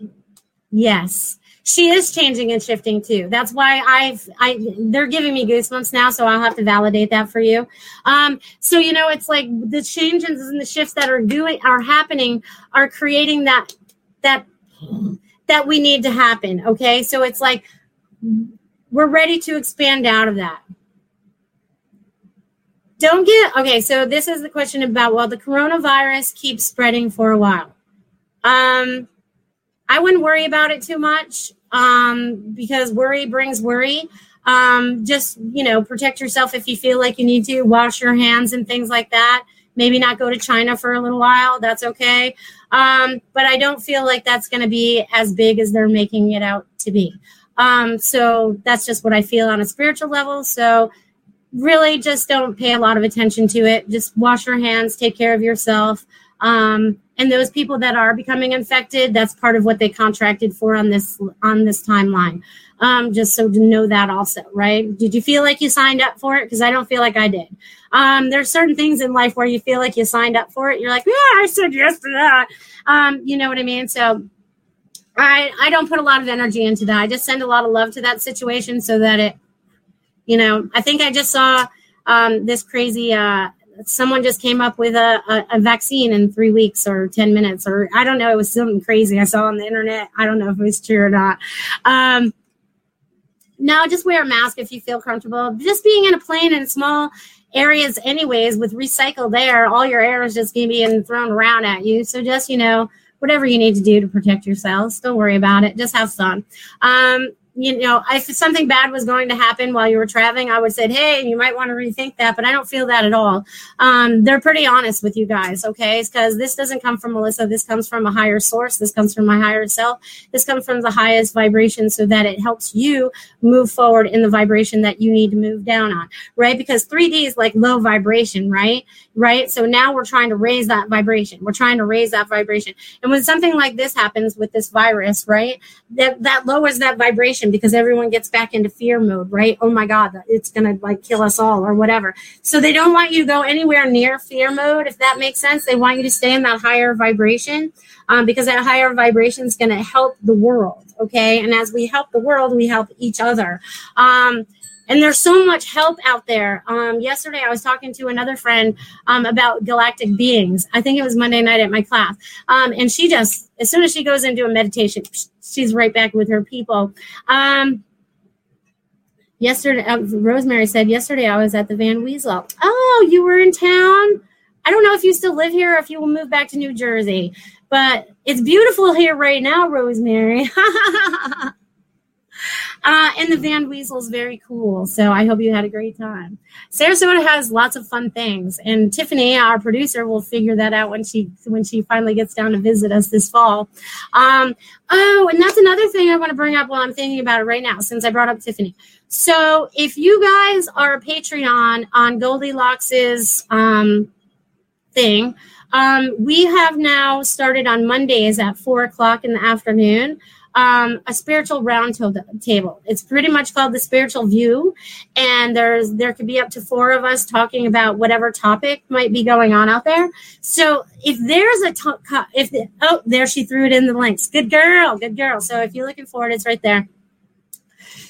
Yes, she is changing and shifting too. That's why I've I they're giving me goosebumps now, so I'll have to validate that for you. Um, so you know, it's like the changes and the shifts that are doing are happening are creating that that that we need to happen. Okay, so it's like we're ready to expand out of that. Don't get okay. So this is the question about well, the coronavirus keeps spreading for a while. Um, I wouldn't worry about it too much um, because worry brings worry. Um, just, you know, protect yourself if you feel like you need to, wash your hands and things like that. Maybe not go to China for a little while. That's okay. Um, but I don't feel like that's going to be as big as they're making it out to be. Um, so that's just what I feel on a spiritual level. So really just don't pay a lot of attention to it. Just wash your hands, take care of yourself. Um, and those people that are becoming infected, that's part of what they contracted for on this on this timeline. Um, just so to know that also, right? Did you feel like you signed up for it? Because I don't feel like I did. Um, there's certain things in life where you feel like you signed up for it. You're like, yeah, I said yes to that. Um, you know what I mean? So I I don't put a lot of energy into that. I just send a lot of love to that situation so that it, you know, I think I just saw um, this crazy uh, someone just came up with a, a, a, vaccine in three weeks or 10 minutes, or I don't know. It was something crazy I saw on the internet. I don't know if it was true or not. Um, no, just wear a mask if you feel comfortable. Just being in a plane in small areas, anyways, with recycled air, all your air is just going to be thrown around at you. So just, you know, whatever you need to do to protect yourselves, don't worry about it. Just have fun. Um, you know, if something bad was going to happen while you were traveling, I would say, hey, you might want to rethink that. But I don't feel that at all. Um, they're pretty honest with you guys, okay? Because this doesn't come from Melissa. This comes from a higher source. This comes from my higher self. This comes from the highest vibration so that it helps you move forward in the vibration that you need to move down on, right? Because 3D is like low vibration, right? Right. So now we're trying to raise that vibration. We're trying to raise that vibration. And when something like this happens with this virus, right, that, that lowers that vibration because everyone gets back into fear mode, right? Oh my God, it's going to like kill us all or whatever. So they don't want you to go anywhere near fear mode, if that makes sense. They want you to stay in that higher vibration um, because that higher vibration is going to help the world. Okay. And as we help the world, we help each other. Um, and there's so much help out there. Um, yesterday, I was talking to another friend um, about galactic beings. I think it was Monday night at my class. Um, and she just, as soon as she goes into a meditation, she's right back with her people. Um, yesterday, uh, Rosemary said, yesterday I was at the Van Wezel. Oh, you were in town? I don't know if you still live here or if you will move back to New Jersey, but it's beautiful here right now, Rosemary. Uh, and the Van Wezel is very cool. So I hope you had a great time. Sarasota has lots of fun things, and Tiffany, our producer, will figure that out when she when she finally gets down to visit us this fall. Um, oh, and that's another thing I want to bring up while I'm thinking about it right now, since I brought up Tiffany. So if you guys are a Patreon on Goldilocks's um, thing. Um, we have now started on Mondays at four o'clock in the afternoon um, a spiritual round table. It's pretty much called the spiritual view, and there's there could be up to four of us talking about whatever topic might be going on out there. So if there's a to- if the, oh there she threw it in the links. Good girl, good girl. So if you're looking for it, it's right there.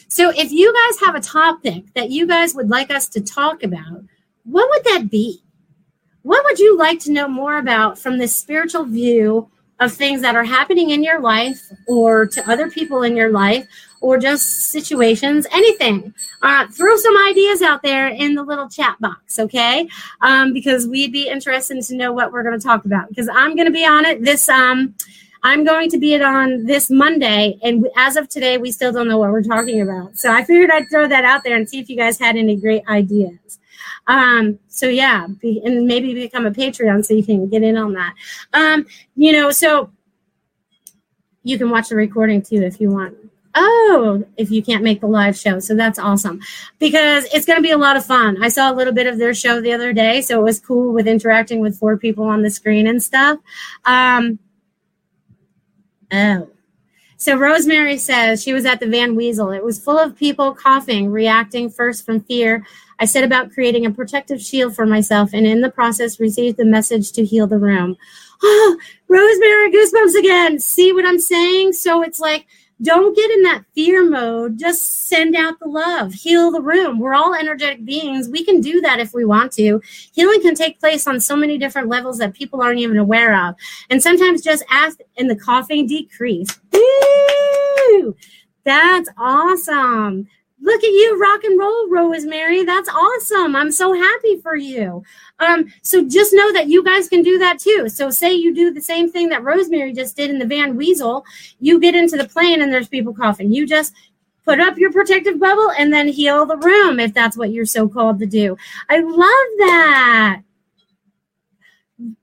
So if you guys have a topic that you guys would like us to talk about, what would that be? What would you like to know more about from this spiritual view of things that are happening in your life or to other people in your life or just situations, anything. Uh, throw some ideas out there in the little chat box, okay? Um, because we'd be interested to know what we're going to talk about. Because I'm going to be on it this. Um, I'm going to be it on this Monday, and as of today, we still don't know what we're talking about. So I figured I'd throw that out there and see if you guys had any great ideas. Um, so yeah, be, and maybe become a Patreon so you can get in on that. Um, you know, so you can watch the recording too if you want. Oh, if you can't make the live show. So that's awesome because it's going to be a lot of fun. I saw a little bit of their show the other day, so it was cool with interacting with four people on the screen and stuff. Um, oh, so Rosemary says she was at the Van Wezel. It was full of people coughing, reacting first from fear. I set about creating a protective shield for myself and in the process received the message to heal the room. Oh, Rosemary, goosebumps again. See what I'm saying? So it's like don't get in that fear mode. Just send out the love, heal the room. We're all energetic beings. We can do that if we want to. Healing can take place on so many different levels that people aren't even aware of. And sometimes just ask and the coughing decrease. Woo! That's awesome. Look at you, rock and roll, Rosemary. That's awesome. I'm so happy for you. Um, so just know that you guys can do that too. So say you do the same thing that Rosemary just did in the Van Wezel. You get into the plane and there's people coughing. You just put up your protective bubble and then heal the room if that's what you're so called to do. I love that.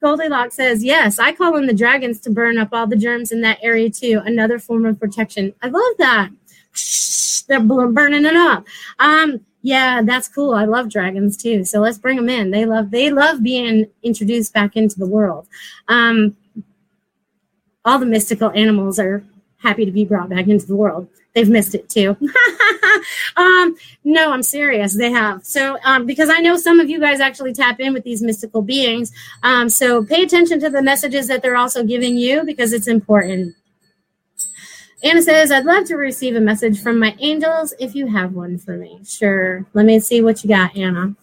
Goldilocks says, Yes, I call in the dragons to burn up all the germs in that area too. Another form of protection. I love that. They're burning it up. Um, yeah, that's cool. I love dragons too. So let's bring them in. They love they love being introduced back into the world. Um, all the mystical animals are happy to be brought back into the world. They've missed it too. um, no, I'm serious. They have. So, um, because I know some of you guys actually tap in with these mystical beings. Um, so pay attention to the messages that they're also giving you because it's important. Anna says, I'd love to receive a message from my angels if you have one for me. Sure. Let me see what you got, Anna.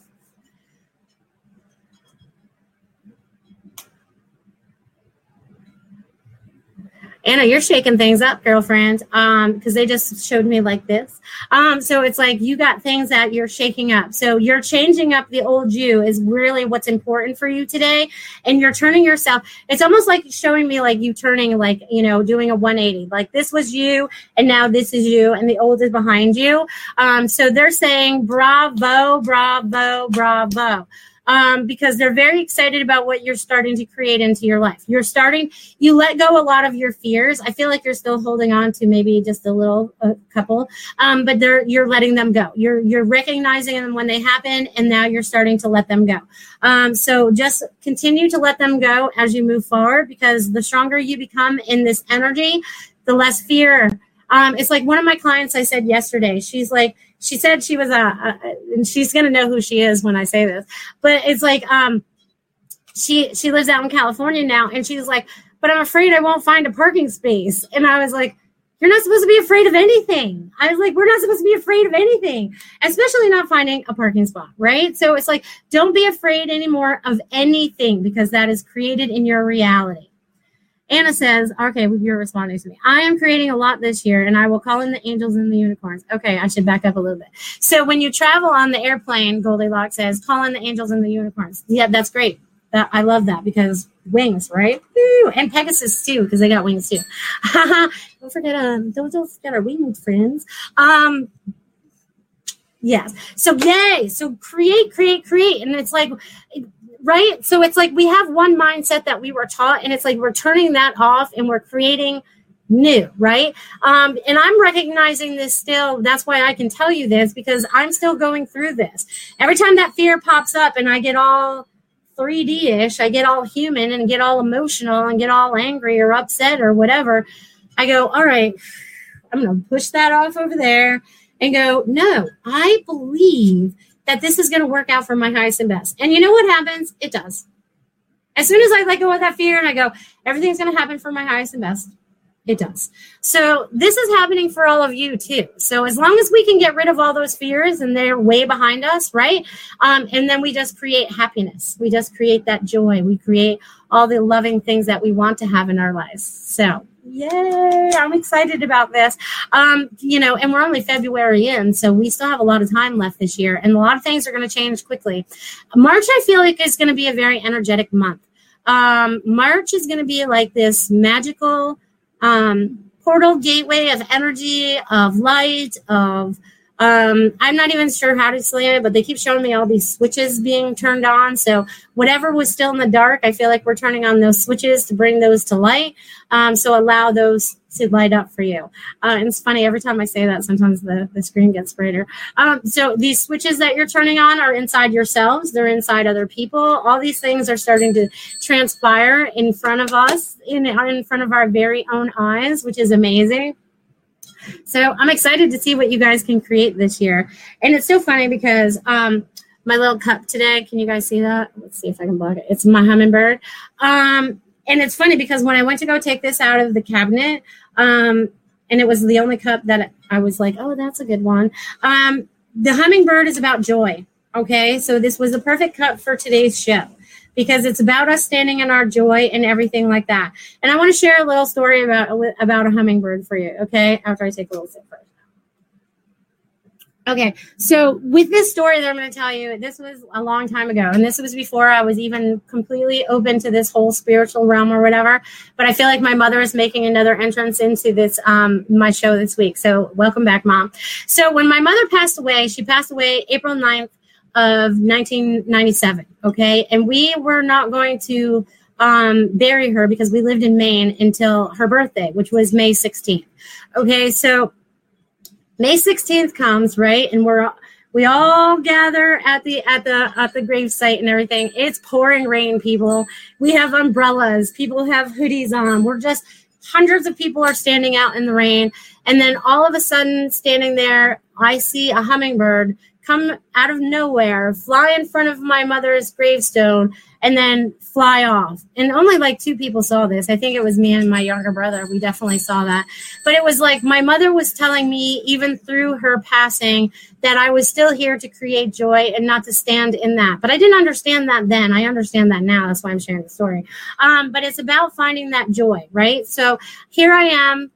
Anna, you're shaking things up, girlfriend. Um, because they just showed me like this. Um, so it's like you got things that you're shaking up. So you're changing up the old you is really what's important for you today. And you're turning yourself, it's almost like showing me like you turning like, you know, doing a 180. Like this was you and now this is you and the old is behind you. Um, so they're saying bravo, bravo, bravo um, because they're very excited about what you're starting to create into your life. You're starting, you let go a lot of your fears. I feel like you're still holding on to maybe just a little a couple, um, but they're you're letting them go. You're you're recognizing them when they happen, and now you're starting to let them go. Um, so just continue to let them go as you move forward, because the stronger you become in this energy, the less fear Um, it's like one of my clients I said yesterday. She's like, she said she was a, a and she's gonna know who she is when I say this, but it's like um, she she lives out in California now, and she's like, but I'm afraid I won't find a parking space, and I was like. You're not supposed to be afraid of anything. I was like, we're not supposed to be afraid of anything, especially not finding a parking spot, right? So it's like, don't be afraid anymore of anything because that is created in your reality. Anna says, okay, you're responding to me. I am creating a lot this year and I will call in the angels and the unicorns. Okay, I should back up a little bit. So when you travel on the airplane, Goldilocks says, call in the angels and the unicorns. Yeah, that's great. That I love that because wings, right? Woo! And Pegasus too, because they got wings too. don't forget um don't, don't forget our winged friends. Um yes. So yay. So create, create, create. And it's like right? So it's like we have one mindset that we were taught, and it's like we're turning that off and we're creating new, right? Um, and I'm recognizing this still. That's why I can tell you this because I'm still going through this. Every time that fear pops up and I get all 3D ish, I get all human and get all emotional and get all angry or upset or whatever. I go, all right, I'm going to push that off over there and go, no, I believe that this is going to work out for my highest and best. And you know what happens? It does. As soon as I let go of that fear and I go, everything's going to happen for my highest and best, it does. So this is happening for all of you too. So as long as we can get rid of all those fears and they're way behind us, right? Um, and then we just create happiness. We just create that joy. We create all the loving things that we want to have in our lives. So yay i'm excited about this um you know and we're only february in so we still have a lot of time left this year and a lot of things are going to change quickly march i feel like is going to be a very energetic month um march is going to be like this magical um portal gateway of energy of light of um, I'm not even sure how to explain it, but they keep showing me all these switches being turned on. So whatever was still in the dark, I feel like we're turning on those switches to bring those to light. Um, so allow those to light up for you. Uh, and it's funny every time I say that, sometimes the, the screen gets brighter. Um, so these switches that you're turning on are inside yourselves. They're inside other people. All these things are starting to transpire in front of us, in, in front of our very own eyes, which is amazing. So I'm excited to see what you guys can create this year. And it's so funny because um, my little cup today, can you guys see that? Let's see if I can block it. It's my hummingbird. Um, and it's funny because when I went to go take this out of the cabinet, um, and it was the only cup that I was like, oh, that's a good one. Um, the hummingbird is about joy. Okay, so this was the perfect cup for today's show because it's about us standing in our joy and everything like that. And I want to share a little story about about a hummingbird for you. Okay, after I take a little sip first. Okay, so with this story that I'm going to tell you, this was a long time ago, and this was before I was even completely open to this whole spiritual realm or whatever. But I feel like my mother is making another entrance into this um, my show this week. So welcome back, mom. So when my mother passed away, she passed away April 9th, of 1997. Okay. And we were not going to um, bury her because we lived in Maine until her birthday, which was May 16th. Okay. So May 16th comes, right? And we're, we all gather at the at the at the grave site and everything. It's pouring rain, people. We have umbrellas. People have hoodies on. We're just hundreds of people are standing out in the rain. And then all of a sudden, standing there, I see a hummingbird come out of nowhere, fly in front of my mother's gravestone, and then fly off. And only like two people saw this. I think it was me and my younger brother. We definitely saw that. But it was like my mother was telling me, even through her passing, that I was still here to create joy and not to stand in that. But I didn't understand that then. I understand that now. That's why I'm sharing the story. Um, but it's about finding that joy, right? So here I am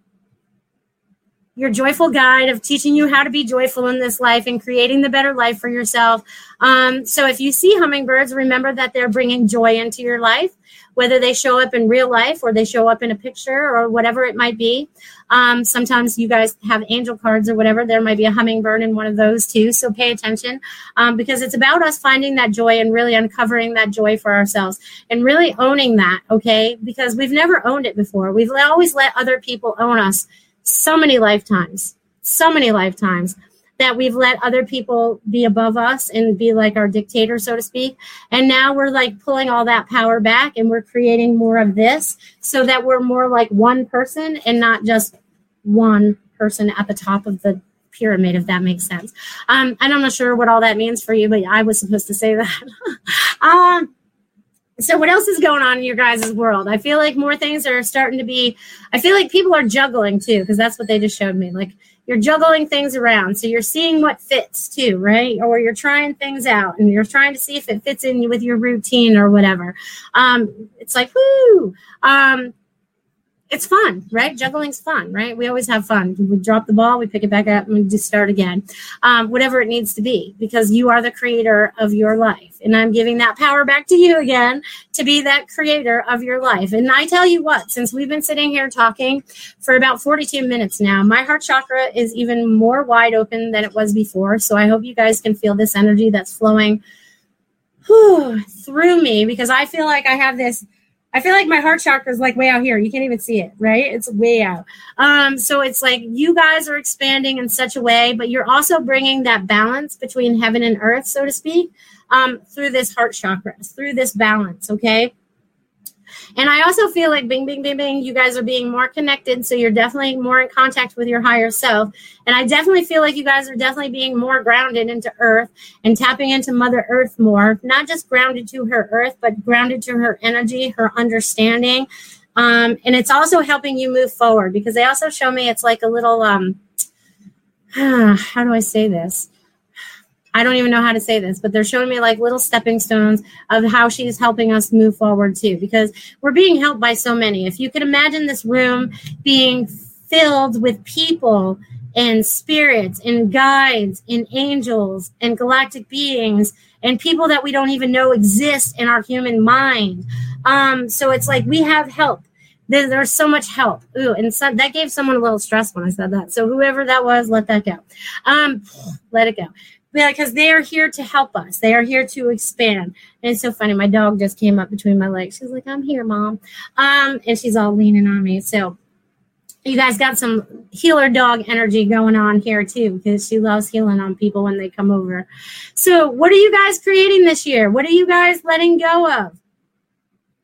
your joyful guide of teaching you how to be joyful in this life and creating the better life for yourself. Um, so if you see hummingbirds, remember that they're bringing joy into your life, whether they show up in real life or they show up in a picture or whatever it might be. Um, sometimes you guys have angel cards or whatever. There might be a hummingbird in one of those too. So pay attention um, because it's about us finding that joy and really uncovering that joy for ourselves and really owning that. Okay, because we've never owned it before. We've always let other people own us so many lifetimes, so many lifetimes that we've let other people be above us and be like our dictator, so to speak. And now we're like pulling all that power back and we're creating more of this so that we're more like one person and not just one person at the top of the pyramid, if that makes sense. Um, and I'm not sure what all that means for you, but I was supposed to say that. um, so what else is going on in your guys' world? I feel like more things are starting to be i feel like people are juggling too because that's what they just showed me. Like you're juggling things around so you're seeing what fits too right? Or you're trying things out and you're trying to see if it fits in with your routine or whatever. Um, it's like whoo! Um, it's fun, right? Juggling's fun, right? We always have fun. We drop the ball, we pick it back up, and we just start again. Um, whatever it needs to be, because you are the creator of your life. And I'm giving that power back to you again to be that creator of your life. And I tell you what, since we've been sitting here talking for about 42 minutes now, my heart chakra is even more wide open than it was before. So I hope you guys can feel this energy that's flowing whew, through me because I feel like I have this I feel like my heart chakra is like way out here. You can't even see it, right? It's way out. Um, so it's like you guys are expanding in such a way, but you're also bringing that balance between heaven and earth, so to speak, um, through this heart chakra, through this balance. Okay. And I also feel like bing, bing, bing, bing, you guys are being more connected. So you're definitely more in contact with your higher self. And I definitely feel like you guys are definitely being more grounded into earth and tapping into Mother Earth more, not just grounded to her earth, but grounded to her energy, her understanding. Um, and it's also helping you move forward because they also show me it's like a little, um, how do I say this? I don't even know how to say this, but they're showing me like little stepping stones of how she's helping us move forward too, because we're being helped by so many. If you could imagine this room being filled with people and spirits and guides and angels and galactic beings and people that we don't even know exist in our human mind. Um, so it's like we have help. there's so much help. Ooh, and so, that gave someone a little stress when I said that. So whoever that was, let that go. Um, let it go because they are here to help us. They are here to expand. And it's so funny. My dog just came up between my legs. She's like, I'm here, mom. Um, and she's all leaning on me. So you guys got some healer dog energy going on here too, because she loves healing on people when they come over. So what are you guys creating this year? What are you guys letting go of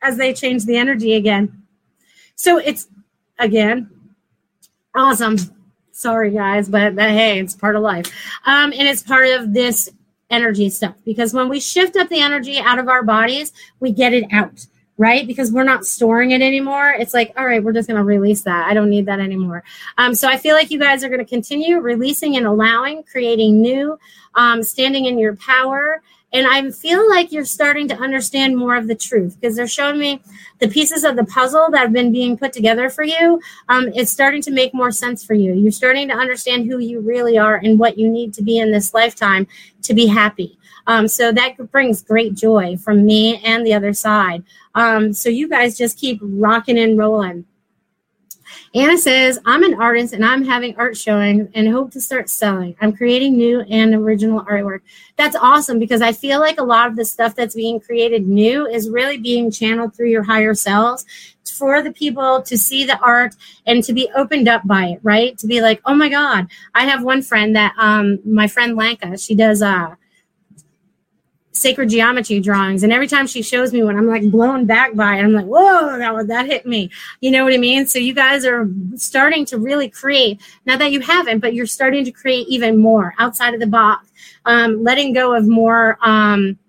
as they change the energy again? So it's again awesome Sorry, guys, but, but hey, it's part of life. Um, and it's part of this energy stuff because when we shift up the energy out of our bodies, we get it out right? Because we're not storing it anymore. It's like, all right, we're just going to release that. I don't need that anymore. Um, so I feel like you guys are going to continue releasing and allowing, creating new, um, standing in your power, and I feel like you're starting to understand more of the truth because they're showing me the pieces of the puzzle that have been being put together for you. Um, it's starting to make more sense for you. You're starting to understand who you really are and what you need to be in this lifetime to be happy. Um, so that brings great joy from me and the other side. Um, so you guys just keep rocking and rolling. Anna says, I'm an artist and I'm having art showing and hope to start selling. I'm creating new and original artwork. That's awesome because I feel like a lot of the stuff that's being created new is really being channeled through your higher selves for the people to see the art and to be opened up by it, right? To be like, oh my God. I have one friend that um my friend Lanka, she does uh sacred geometry drawings. And every time she shows me one, I'm like blown back by it. I'm like, whoa, that, that hit me. You know what I mean? So you guys are starting to really create, not that you haven't, but you're starting to create even more outside of the box, um, letting go of more. Um,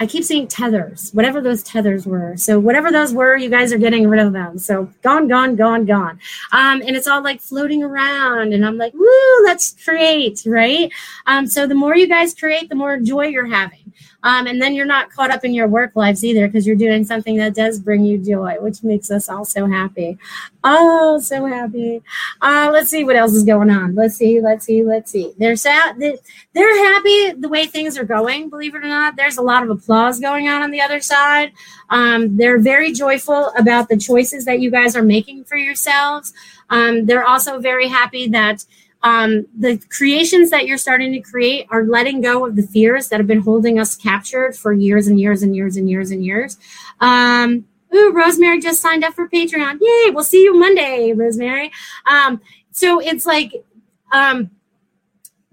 I keep saying tethers, whatever those tethers were. So whatever those were, you guys are getting rid of them. So gone, gone, gone, gone. Um, and it's all like floating around. And I'm like, woo, let's create, right? Um, so the more you guys create, the more joy you're having. Um, and then you're not caught up in your work lives either because you're doing something that does bring you joy, which makes us all so happy. Oh, so happy. Uh, let's see what else is going on. Let's see, let's see, let's see. They're sad. They're happy the way things are going, believe it or not. There's a lot of applause going on on the other side. Um, they're very joyful about the choices that you guys are making for yourselves. Um, they're also very happy that um, the creations that you're starting to create are letting go of the fears that have been holding us captured for years and years and years and years and years. Um, ooh, Rosemary just signed up for Patreon. Yay! We'll see you Monday, Rosemary. Um, so it's like um,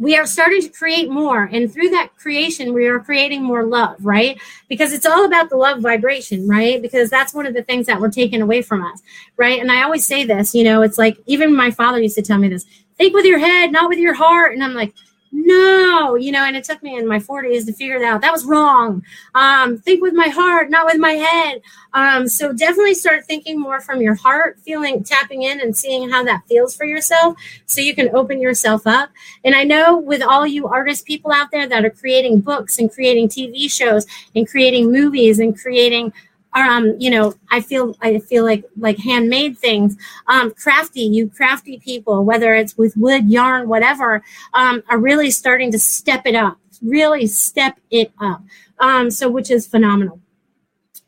we are starting to create more. And through that creation, we are creating more love, right? Because it's all about the love vibration, right? Because that's one of the things that we're taken away from us, right? And I always say this, you know, it's like even my father used to tell me this think with your head, not with your heart. And I'm like, no, you know, and it took me in my 40s to figure that out. That was wrong. Um, think with my heart, not with my head. Um, so definitely start thinking more from your heart, feeling, tapping in and seeing how that feels for yourself so you can open yourself up. And I know with all you artist people out there that are creating books and creating TV shows and creating movies and creating um, you know, I feel I feel like like handmade things, um, crafty. You crafty people, whether it's with wood, yarn, whatever, um, are really starting to step it up. Really step it up. Um, so which is phenomenal.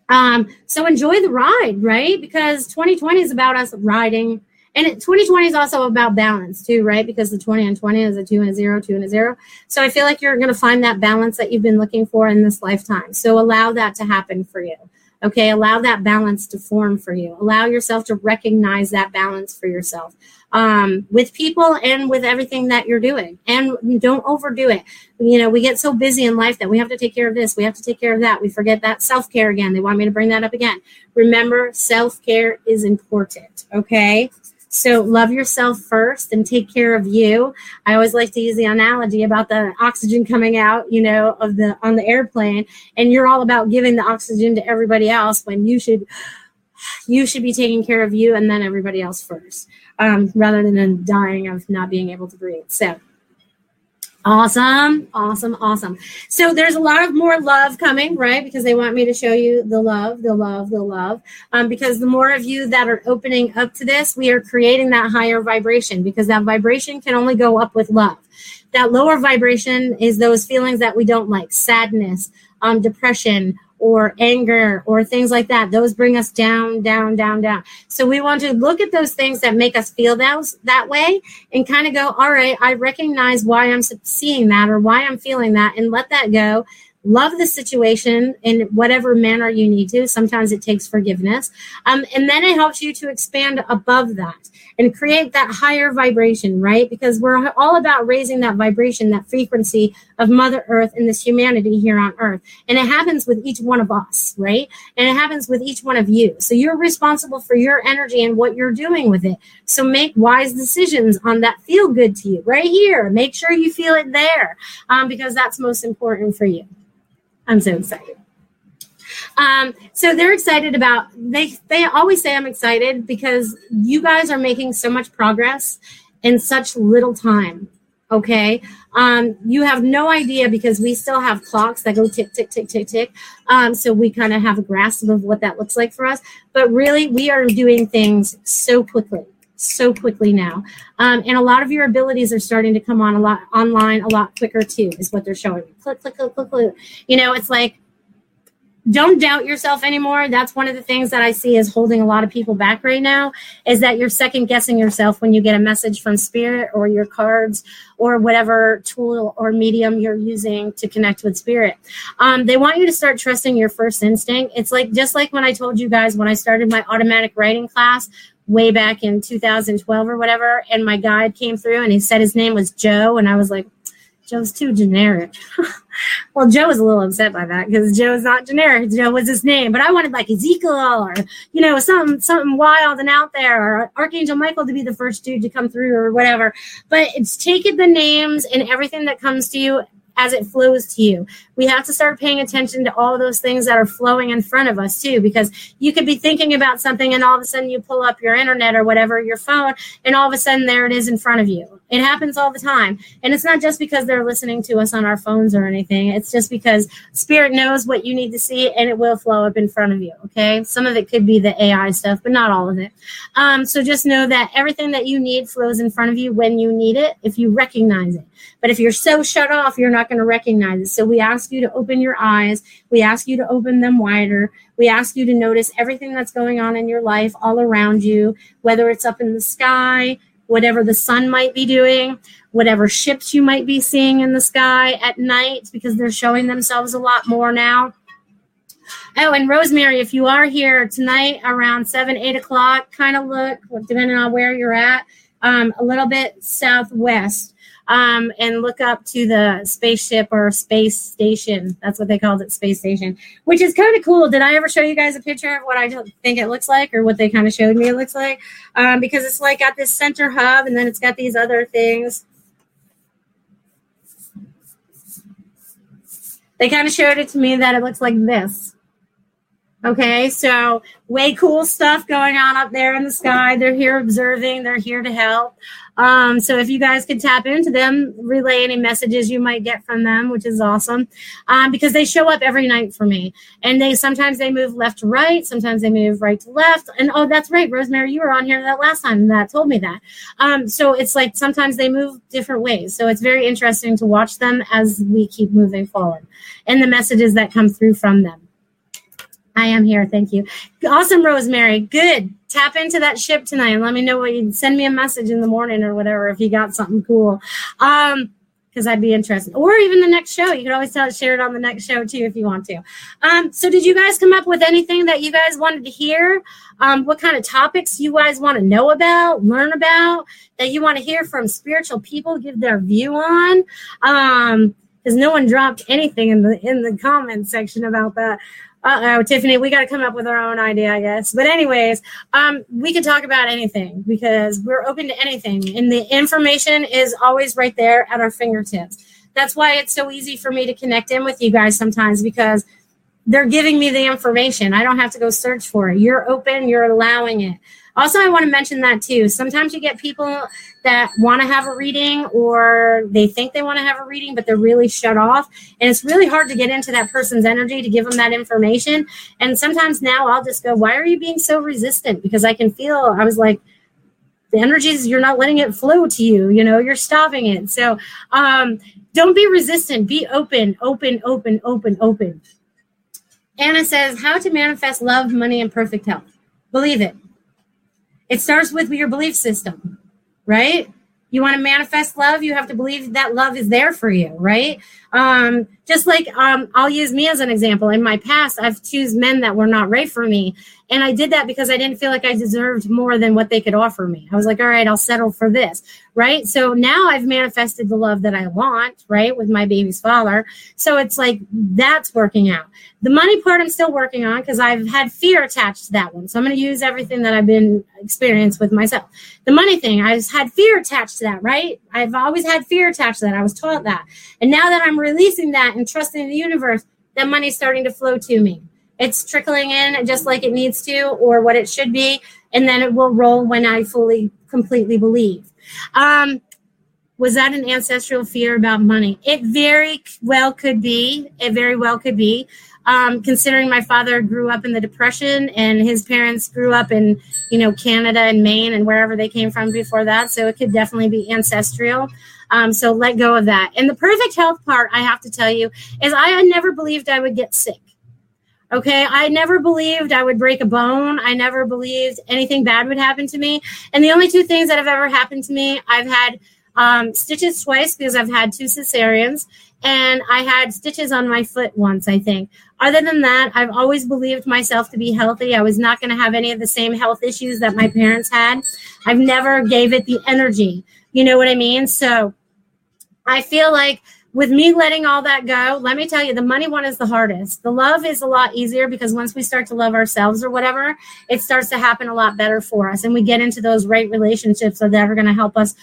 Um, so enjoy the ride, right? Because 2020 is about us riding. And 2020 is also about balance too, right? Because the 20 and 20 is a two and a zero, two and a zero. So I feel like you're going to find that balance that you've been looking for in this lifetime. So allow that to happen for you. Okay, allow that balance to form for you. Allow yourself to recognize that balance for yourself um, with people and with everything that you're doing. And don't overdo it. You know, we get so busy in life that we have to take care of this, we have to take care of that. We forget that self care again. They want me to bring that up again. Remember, self care is important. Okay. So love yourself first and take care of you. I always like to use the analogy about the oxygen coming out, you know, of the on the airplane, and you're all about giving the oxygen to everybody else when you should you should be taking care of you and then everybody else first, um, rather than dying of not being able to breathe. So Awesome, awesome, awesome. So there's a lot of more love coming, right? Because they want me to show you the love, the love, the love. Um, because the more of you that are opening up to this, we are creating that higher vibration because that vibration can only go up with love. That lower vibration is those feelings that we don't like, sadness, um, depression, or anger or things like that. Those bring us down, down, down, down. So we want to look at those things that make us feel those that way and kind of go, all right, I recognize why I'm seeing that or why I'm feeling that and let that go. Love the situation in whatever manner you need to. Sometimes it takes forgiveness. Um, and then it helps you to expand above that and create that higher vibration, right? Because we're all about raising that vibration, that frequency of Mother Earth and this humanity here on Earth. And it happens with each one of us, right? And it happens with each one of you. So you're responsible for your energy and what you're doing with it. So make wise decisions on that feel good to you right here. Make sure you feel it there um, because that's most important for you. I'm so excited. Um, so they're excited about they they always say I'm excited because you guys are making so much progress in such little time. Okay. Um, you have no idea because we still have clocks that go tick, tick, tick, tick, tick. Um, so we kind of have a grasp of what that looks like for us. But really, we are doing things so quickly so quickly now. Um, and a lot of your abilities are starting to come on a lot online a lot quicker too, is what they're showing. Click, click, click, click, click. You know, it's like don't doubt yourself anymore. That's one of the things that I see is holding a lot of people back right now is that you're second guessing yourself when you get a message from spirit or your cards or whatever tool or medium you're using to connect with spirit. Um, they want you to start trusting your first instinct. It's like just like when I told you guys when I started my automatic writing class way back in 2012 or whatever, and my guide came through and he said his name was Joe, and I was like, Joe's too generic. well, Joe was a little upset by that because Joe's not generic. Joe was his name, but I wanted like Ezekiel or you know something something wild and out there, or Archangel Michael to be the first dude to come through or whatever. But it's taking the names and everything that comes to you as it flows to you. We have to start paying attention to all those things that are flowing in front of us too, because you could be thinking about something and all of a sudden you pull up your internet or whatever, your phone, and all of a sudden there it is in front of you. It happens all the time. And it's not just because they're listening to us on our phones or anything. It's just because spirit knows what you need to see and it will flow up in front of you. Okay. Some of it could be the AI stuff, but not all of it. Um, so just know that everything that you need flows in front of you when you need it, if you recognize it. But if you're so shut off, you're not going to recognize it. So we ask you to open your eyes. We ask you to open them wider. We ask you to notice everything that's going on in your life all around you, whether it's up in the sky, whatever the sun might be doing, whatever ships you might be seeing in the sky at night, because they're showing themselves a lot more now. Oh, and Rosemary, if you are here tonight around seven, eight o'clock, kind of look, depending on where you're at, um, a little bit southwest um, and look up to the spaceship or space station. That's what they called it, space station, which is kind of cool. Did I ever show you guys a picture of what I think it looks like or what they kind of showed me it looks like? Um, because it's like got this center hub and then it's got these other things. They kind of showed it to me that it looks like this. Okay, so way cool stuff going on up there in the sky. They're here observing, they're here to help. Um, so if you guys could tap into them, relay any messages you might get from them, which is awesome. Um, because they show up every night for me. And they sometimes they move left to right, sometimes they move right to left. And oh, that's right, Rosemary, you were on here that last time that told me that. Um, so it's like sometimes they move different ways. So it's very interesting to watch them as we keep moving forward and the messages that come through from them. I am here. Thank you. Awesome, Rosemary. Good. Tap into that ship tonight and let me know what you send me a message in the morning or whatever if you got something cool. Um, because I'd be interested. Or even the next show. You could always tell share it on the next show too if you want to. Um, so did you guys come up with anything that you guys wanted to hear? Um, what kind of topics you guys want to know about, learn about, that you want to hear from spiritual people, give their view on? Um, because no one dropped anything in the in the comment section about that uh oh, Tiffany, we got to come up with our own idea, I guess. But anyways, um, we can talk about anything because we're open to anything, and the information is always right there at our fingertips. That's why it's so easy for me to connect in with you guys sometimes because they're giving me the information. I don't have to go search for it. You're open, you're allowing it. Also, I want to mention that too. Sometimes you get people that want to have a reading or they think they want to have a reading, but they're really shut off. And it's really hard to get into that person's energy to give them that information. And sometimes now I'll just go, Why are you being so resistant? Because I can feel, I was like, the energies, you're not letting it flow to you, you know, you're stopping it. So um, don't be resistant, be open, open, open, open, open. Anna says, How to manifest love, money, and perfect health. Believe it. It starts with your belief system, right? You want to manifest love, you have to believe that love is there for you, right? Um, just like um, I'll use me as an example. In my past, I've choose men that were not right for me, and I did that because I didn't feel like I deserved more than what they could offer me. I was like, all right, I'll settle for this, right? So now I've manifested the love that I want, right, with my baby's father. So it's like that's working out. The money part I'm still working on because I've had fear attached to that one. So I'm going to use everything that I've been experienced with myself. The money thing, I've had fear attached to that, right? I've always had fear attached to that. I was taught that. And now that I'm releasing that and trusting the universe, that money's starting to flow to me. It's trickling in just like it needs to or what it should be. And then it will roll when I fully, completely believe. Um, was that an ancestral fear about money? It very well could be. It very well could be. Um, considering my father grew up in the depression and his parents grew up in you know canada and maine and wherever they came from before that so it could definitely be ancestral um, so let go of that and the perfect health part i have to tell you is i never believed i would get sick Okay. I never believed I would break a bone. I never believed anything bad would happen to me. And the only two things that have ever happened to me, I've had um, stitches twice because I've had two cesareans, and I had stitches on my foot once, I think. Other than that, I've always believed myself to be healthy. I was not going to have any of the same health issues that my parents had. I've never gave it the energy. You know what I mean? So I feel like with me letting all that go, let me tell you, the money one is the hardest. The love is a lot easier because once we start to love ourselves or whatever, it starts to happen a lot better for us. And we get into those right relationships that are going to help us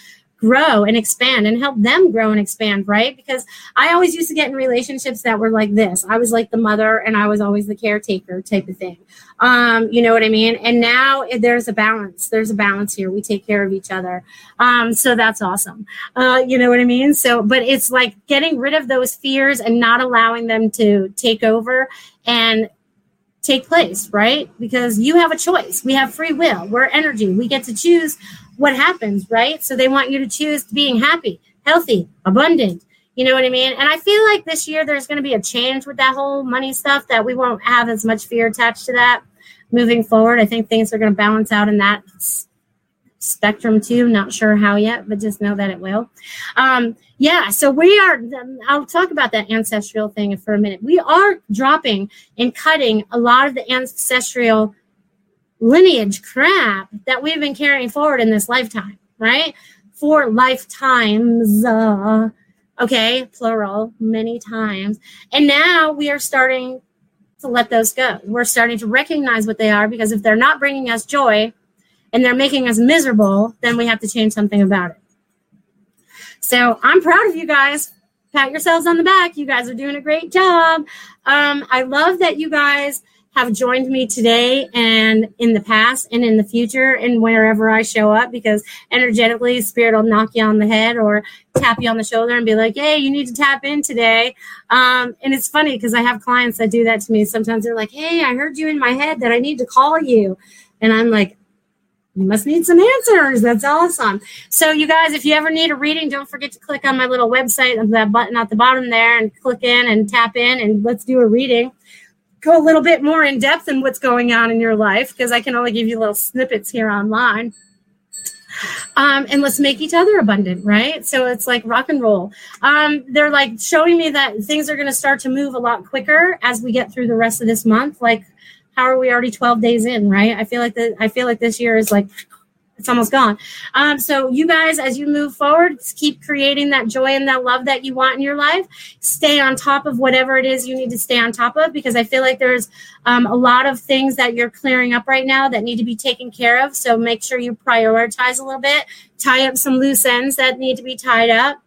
grow and expand and help them grow and expand, right? Because I always used to get in relationships that were like this. I was like the mother and I was always the caretaker type of thing. Um, you know what I mean? And now there's a balance. There's a balance here. We take care of each other. Um, so that's awesome. Uh, you know what I mean? So, but it's like getting rid of those fears and not allowing them to take over and take place, right? Because you have a choice. We have free will. We're energy. We get to choose what happens, right? So they want you to choose being happy, healthy, abundant. You know what I mean? And I feel like this year there's going to be a change with that whole money stuff that we won't have as much fear attached to that moving forward. I think things are going to balance out in that spectrum too. Not sure how yet, but just know that it will. Um, yeah, so we are, I'll talk about that ancestral thing for a minute. We are dropping and cutting a lot of the ancestral lineage crap that we've been carrying forward in this lifetime, right? for lifetimes. Uh, okay, plural, many times. And now we are starting to let those go. We're starting to recognize what they are because if they're not bringing us joy and they're making us miserable, then we have to change something about it. So I'm proud of you guys. Pat yourselves on the back. You guys are doing a great job. Um, I love that you guys have joined me today and in the past and in the future and wherever I show up because energetically spirit will knock you on the head or tap you on the shoulder and be like, hey, you need to tap in today. Um, and it's funny because I have clients that do that to me. Sometimes they're like, hey, I heard you in my head that I need to call you. And I'm like, you must need some answers. That's awesome. So, you guys, if you ever need a reading, don't forget to click on my little website of that button at the bottom there and click in and tap in and let's do a reading go a little bit more in depth in what's going on in your life because I can only give you little snippets here online. Um, and let's make each other abundant, right? So it's like rock and roll. Um, they're like showing me that things are going to start to move a lot quicker as we get through the rest of this month. Like, how are we already 12 days in, right? I feel like that. I feel like this year is like it's almost gone. Um, so you guys, as you move forward, keep creating that joy and that love that you want in your life. Stay on top of whatever it is you need to stay on top of, because I feel like there's um, a lot of things that you're clearing up right now that need to be taken care of. So make sure you prioritize a little bit, tie up some loose ends that need to be tied up.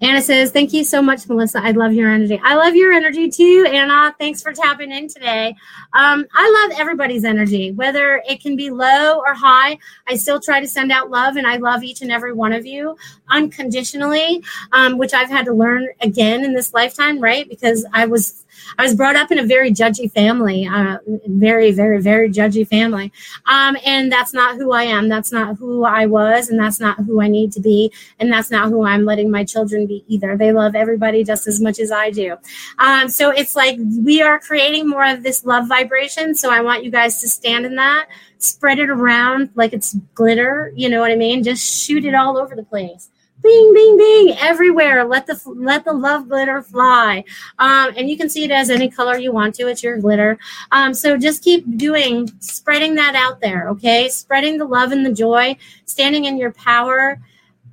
Anna says, Thank you so much, Melissa. I love your energy. I love your energy too, Anna. Thanks for tapping in today. Um, I love everybody's energy, whether it can be low or high. I still try to send out love, and I love each and every one of you unconditionally, um, which I've had to learn again in this lifetime, right? Because I was I was brought up in a very judgy family, uh, very, very, very judgy family. Um, and that's not who I am. That's not who I was. And that's not who I need to be. And that's not who I'm letting my children be either. They love everybody just as much as I do. Um, so it's like we are creating more of this love vibration. So I want you guys to stand in that, spread it around like it's glitter. You know what I mean? Just shoot it all over the place bing bing bing everywhere. Let the let the love glitter fly. Um, and you can see it as any color you want to. It's your glitter. Um, so just keep doing spreading that out there okay? Spreading the love and the joy standing in your power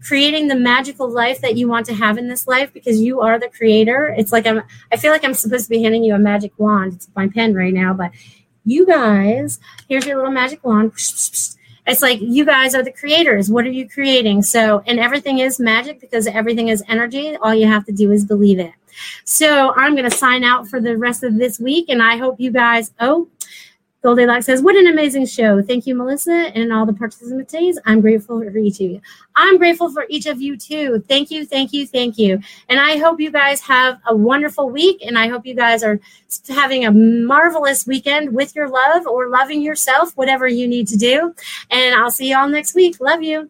creating the magical life that you want to have in this life because you are the creator. It's like i'm i feel like i'm supposed to be handing you a magic wand. It's my pen right now but you guys here's your little magic wand it's like you guys are the creators. What are you creating? So, and everything is magic because everything is energy. All you have to do is believe it. So, I'm going to sign out for the rest of this week, and I hope you guys. Oh, Goldilocks says, What an amazing show. Thank you, Melissa, and all the participants. I'm grateful for each of you. I'm grateful for each of you too. Thank you, thank you, thank you. And I hope you guys have a wonderful week. And I hope you guys are having a marvelous weekend with your love or loving yourself, whatever you need to do. And I'll see you all next week. Love you.